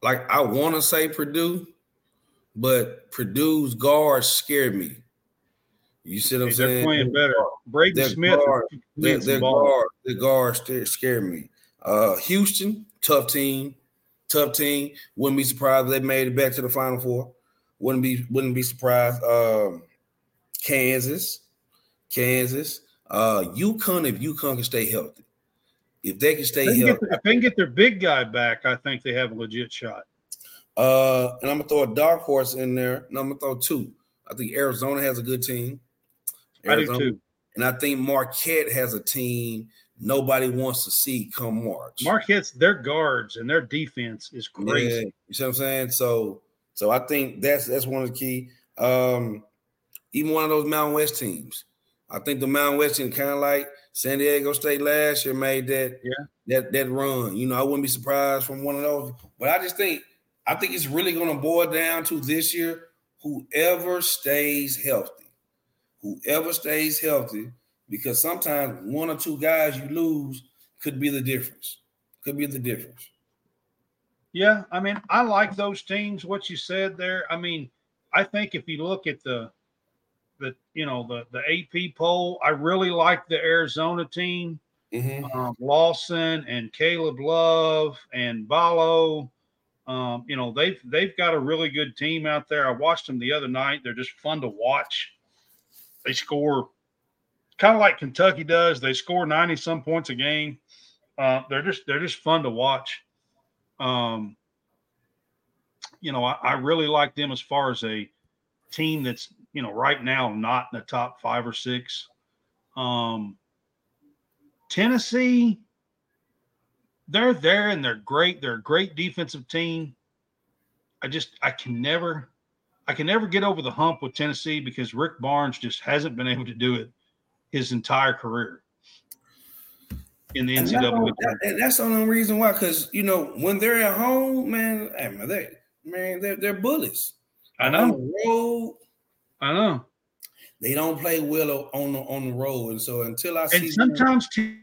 like, I want to say Purdue, but Purdue's guards scare me. You see what I'm they're saying? playing better. Braden their Smith, guard, their, their guard, their guards scare me. Uh, Houston, tough team, tough team. Wouldn't be surprised if they made it back to the Final Four. Wouldn't be wouldn't be surprised. Um, Kansas, Kansas, uh, UConn. If UConn can stay healthy, if they can stay they can healthy, if they can get their big guy back, I think they have a legit shot. Uh, and I'm gonna throw a dark horse in there, and I'm gonna throw two. I think Arizona has a good team. Arizona, I do too. And I think Marquette has a team nobody wants to see come March. Marquette's their guards and their defense is crazy. Yeah, you see what I'm saying? So, so I think that's that's one of the key. Um, even one of those Mountain West teams. I think the Mountain West team kind of like San Diego State last year made that yeah that that run. You know, I wouldn't be surprised from one of those. But I just think I think it's really going to boil down to this year. Whoever stays healthy, whoever stays healthy, because sometimes one or two guys you lose could be the difference. Could be the difference. Yeah, I mean, I like those teams. What you said there. I mean, I think if you look at the the you know the the AP poll. I really like the Arizona team. Mm-hmm. Um, Larsson and Caleb Love and Ballo. Um, you know they've they've got a really good team out there. I watched them the other night. They're just fun to watch. They score kind of like Kentucky does. They score ninety some points a game. Uh, they're just they're just fun to watch. Um, you know, I, I really like them as far as a team that's you know right now not in the top five or six. Um, Tennessee, they're there and they're great. They're a great defensive team. I just I can never I can never get over the hump with Tennessee because Rick Barnes just hasn't been able to do it his entire career in the NCAA. And that's the only reason why, because you know when they're at home, man, they man they're they're bullies. I know. On the road, I know. They don't play well on the on the road, and so until I and see sometimes them,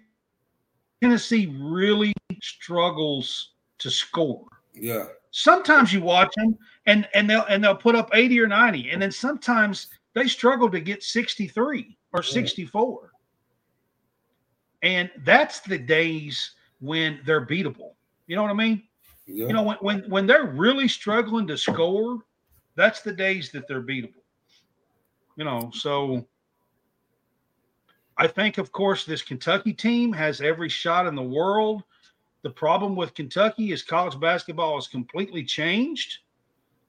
Tennessee really struggles to score. Yeah, sometimes you watch them and and they'll and they'll put up 80 or 90 and then sometimes they struggle to get 63 or 64 and that's the days when they're beatable. You know what i mean? Yeah. you know when, when when they're really struggling to score that's the days that they're beatable you know so i think of course this kentucky team has every shot in the world. The problem with kentucky is college basketball has completely changed.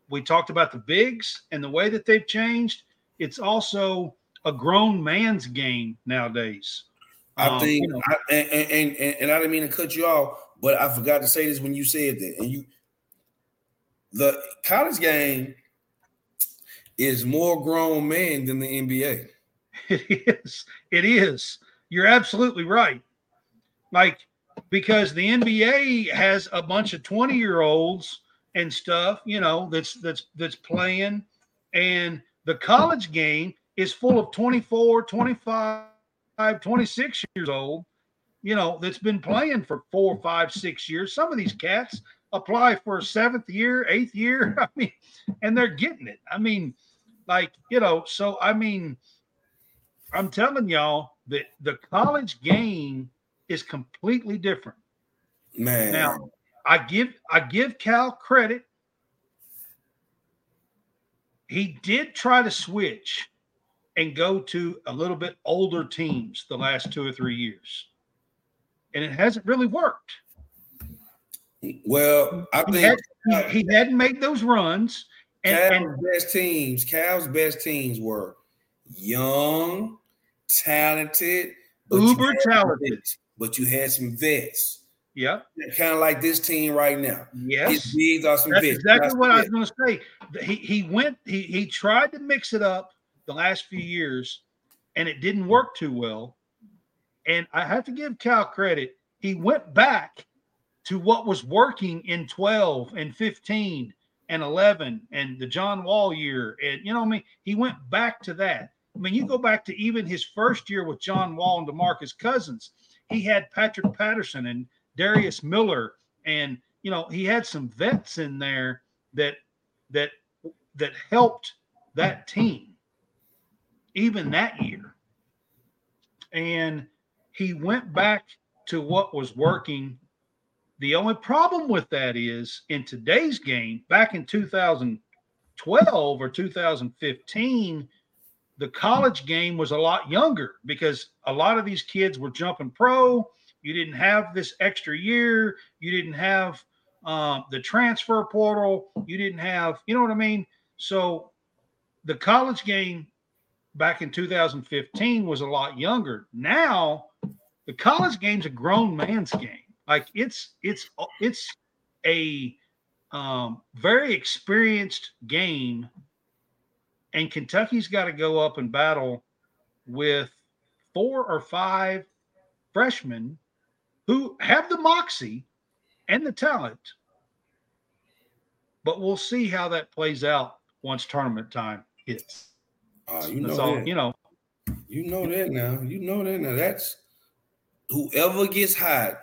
We talked about the bigs and the way that they've changed. It's also a grown man's game nowadays. I Um, think, you know, I, and, and, and and I didn't mean to cut you off, but I forgot to say this when you said that. And you, the college game is more grown men than the NBA. It is. It is. You're absolutely right. Like, because the NBA has a bunch of 20 year olds and stuff, you know, that's that's that's playing. And the college game is full of 24, 25, 26 years old, you know, that's been playing for four, five, six years. Some of these cats apply for a seventh year, eighth year. I mean, and they're getting it. I mean, like, you know, so I mean, I'm telling y'all that the college game is completely different. Man, Now, I give I give Cal credit. He did try to switch and go to a little bit older teams the last two or three years. And it hasn't really worked. well, I He, think had, he, he hadn't made those runs. And, Cal's and best teams, Cal's best teams were young, talented, uber talented. vets. But you had some vets, Yeah. kind of like this team right now. Yes. Bigs are some That's vets. exactly That's what I was going to say. He he went he he tried to mix it up the last few years, and it didn't work too well. And I have to give Cal credit. He went back to what was working in 12 and 15 and 11 and the John Wall year. And you know I mean? He went back to that. I mean, you go back to even his first year with John Wall and DeMarcus Cousins. He had Patrick Patterson and Darius Miller, and you know he had some vets in there that that that helped that team even that year. And he went back to what was working. The only problem with that is in today's game, back in 2012 or 2015, the college game was a lot younger because a lot of these kids were jumping pro. You didn't have this extra year. You didn't have um, the transfer portal. You didn't have, you know what I mean? So the college game back in 2015 was a lot younger. Now the college game's a grown man's game. Like it's it's it's a um, very experienced game, and Kentucky's got to go up and battle with four or five freshmen who have the moxie and the talent. But we'll see how that plays out once tournament time hits. Uh, you know all that. you know. You know that now. You know that now. That's whoever gets hot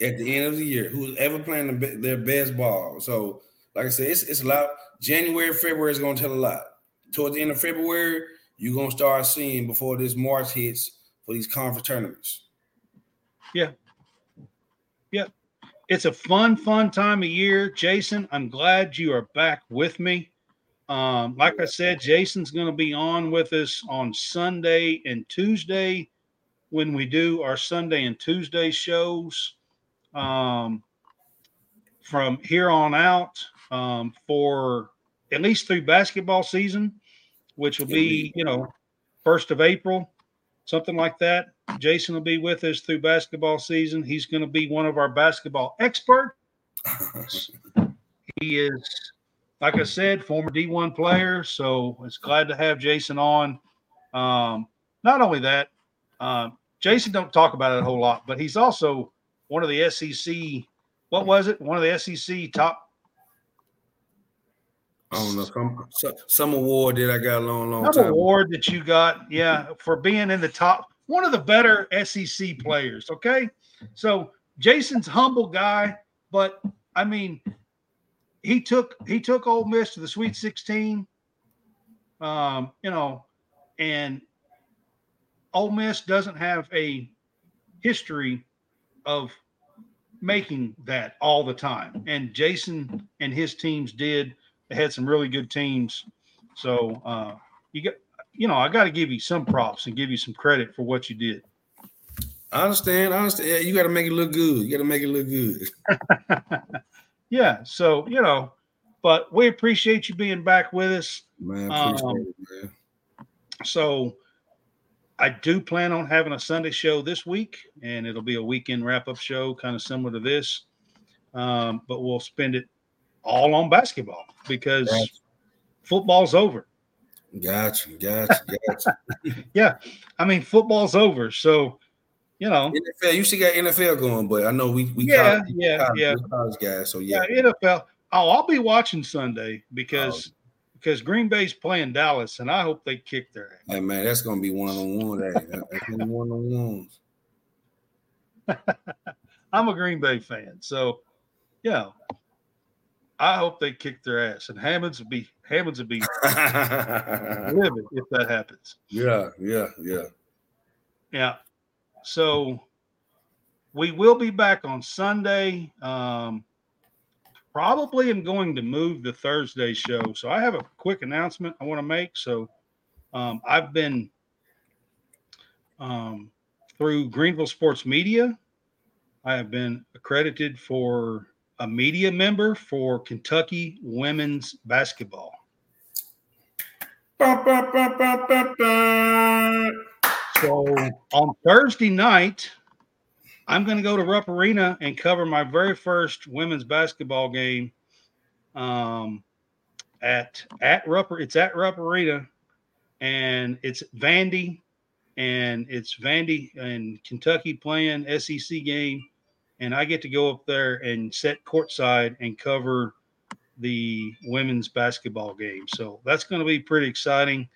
at the end of the year, who's ever playing the, their best ball. So, like I said, it's, it's a lot. January, February is going to tell a lot. Towards the end of February, you're going to start seeing before this March hits for these conference tournaments. Yeah. Yeah. It's a fun, fun time of year. Jason, I'm glad you are back with me. Um, like I said, Jason's going to be on with us on Sunday and Tuesday when we do our Sunday and Tuesday shows. Um, from here on out, um, for at least through basketball season, which will be, you know, first of April, something like that. Jason will be with us through basketball season. He's going to be one of our basketball experts. He is, like I said, former D1 player. So it's glad to have Jason on. Um, not only that, uh, Jason don't talk about it a whole lot, but he's also one of the SEC. What was it? One of the SEC top I don't know some some, some award that I got a long, long some time. award that you got. Yeah, for being in the top, one of the better SEC players. Okay, so Jason's humble guy, but I mean, he took he took Ole Miss to the Sweet 16. Um, you know, and Ole Miss doesn't have a history of making that all the time. And Jason and his teams did. They had some really good teams. So uh, you got, you know, I got to give you some props and give you some credit for what you did. I understand. I understand. Yeah, you got to make it look good. You got to make it look good. yeah. So you know, but we appreciate you being back with us. Man, appreciate Um, it, man. So I do plan on having a Sunday show this week, and it'll be a weekend wrap up show, kind of similar to this. Um, but we'll spend it all on basketball because Gotcha. football's over. Gotcha, gotcha, gotcha. Yeah, I mean, football's over. So, you know, NFL, you still got NFL going, but I know we we yeah, college, yeah, college, yeah, college guys, so yeah. yeah. NFL. Oh, I'll be watching Sunday because because Green Bay's playing Dallas, and I hope they kick their ass. Hey man, that's gonna be one on one. That's gonna be one on ones. I'm a Green Bay fan, so yeah. I hope they kick their ass, and Hammonds would be Hammonds would be livid if that happens. yeah, yeah, yeah. Yeah. So we will be back on Sunday. Um, probably am going to move the Thursday show. So I have a quick announcement I want to make. So um, I've been um, through Greenville Sports Media. I have been accredited for a media member for Kentucky women's basketball. Ba, ba, ba, ba, ba, ba. So on Thursday night, I'm going to go to Rupp Arena and cover my very first women's basketball game. Um, at at Rupp, it's at Rupp Arena, and it's Vandy, and it's Vandy and Kentucky playing SEC game, and I get to go up there and set courtside and cover the women's basketball game. So that's going to be pretty exciting,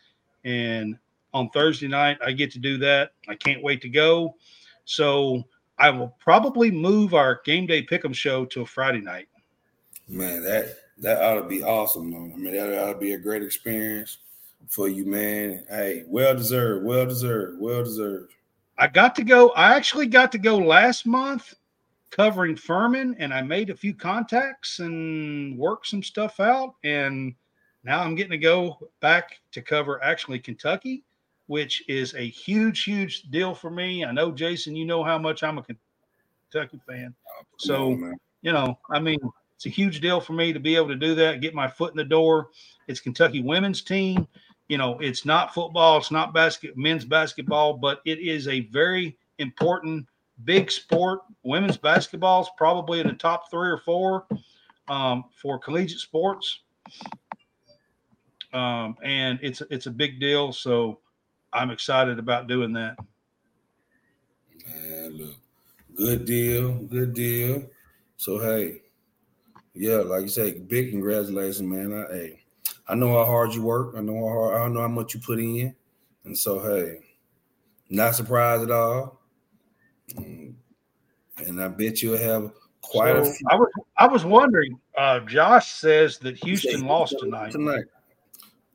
and on Thursday night. I get to do that. I can't wait to go. So I will probably move our game day pick'em show to a Friday night. Man, that that ought to be awesome, though. I mean, that ought to be a great experience for you, man. Hey, well deserved, well deserved, well deserved. I got to go. I actually got to go last month covering Furman, and I made a few contacts and worked some stuff out. And now I'm getting to go back to cover actually Kentucky, which is a huge, huge deal for me. I know, Jason, you know how much I'm a Kentucky fan. So, on, man. you know, I mean, it's a huge deal for me to be able to do that, get my foot in the door. It's Kentucky women's team. You know, it's not football, it's not basket men's basketball, but it is a very important big sport. Women's basketball is probably in the top three or four um, for collegiate sports. Um, and it's it's a big deal. So I'm excited about doing that. Man, look, good deal, good deal. So hey, yeah, like you say, big congratulations, man. I hey, I know how hard you work. I know how hard, I know how much you put in, and so hey, not surprised at all. Mm, And I bet you'll have quite a few I was I was wondering. Uh, Josh says that Houston lost tonight. Tonight,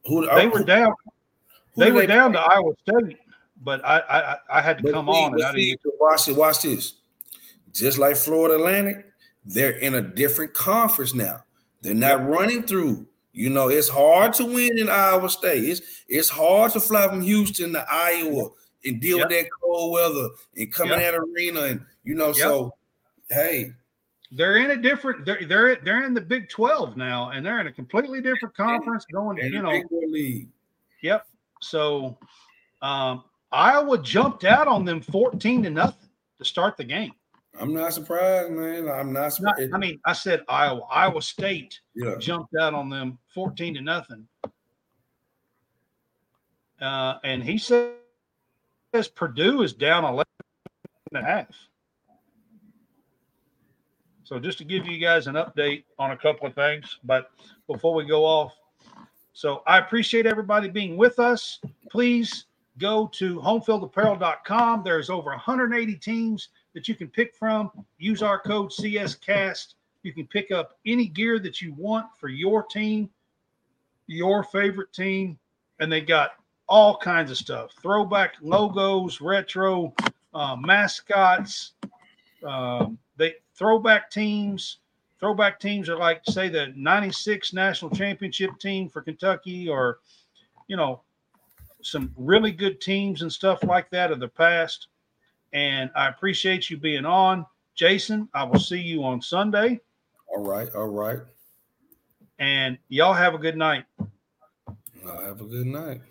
who They were down. Who They did were down to Iowa State, but I I, I had to But come see- on and but I didn't. watch it. Watch this. Just like Florida Atlantic, they're in a different conference now. They're not running through. You know, it's hard to win in Iowa State. It's it's hard to fly from Houston to Iowa and deal with that cold weather and coming in Yep. that arena and you know. So, hey, They're in a different. They're they're they're in the Big Twelve now, and they're in a completely different conference. Going, in you know, league. Yep. So um, Iowa jumped out on them 14 to nothing to start the game. I'm not surprised, man. I'm not surprised. I mean, I said Iowa. Iowa State yeah, jumped out on them 14 to nothing. Uh, and he says Purdue is down 11 and a half. So just to give you guys an update on a couple of things, but before we go off, so I appreciate everybody being with us. Please go to homefieldapparel.com. There's over 180 teams that you can pick from. Use our code CSCast You can pick up any gear that you want for your team, your favorite team, and they got all kinds of stuff throwback logos, retro uh, mascots, um, they throwback teams. Throwback teams are like, say, the 96 national championship team for Kentucky, or, you know, some really good teams and stuff like that of the past. And I appreciate you being on. Jason, I will see you on Sunday. All right. All right. And y'all have a good night. Uh, have a good night.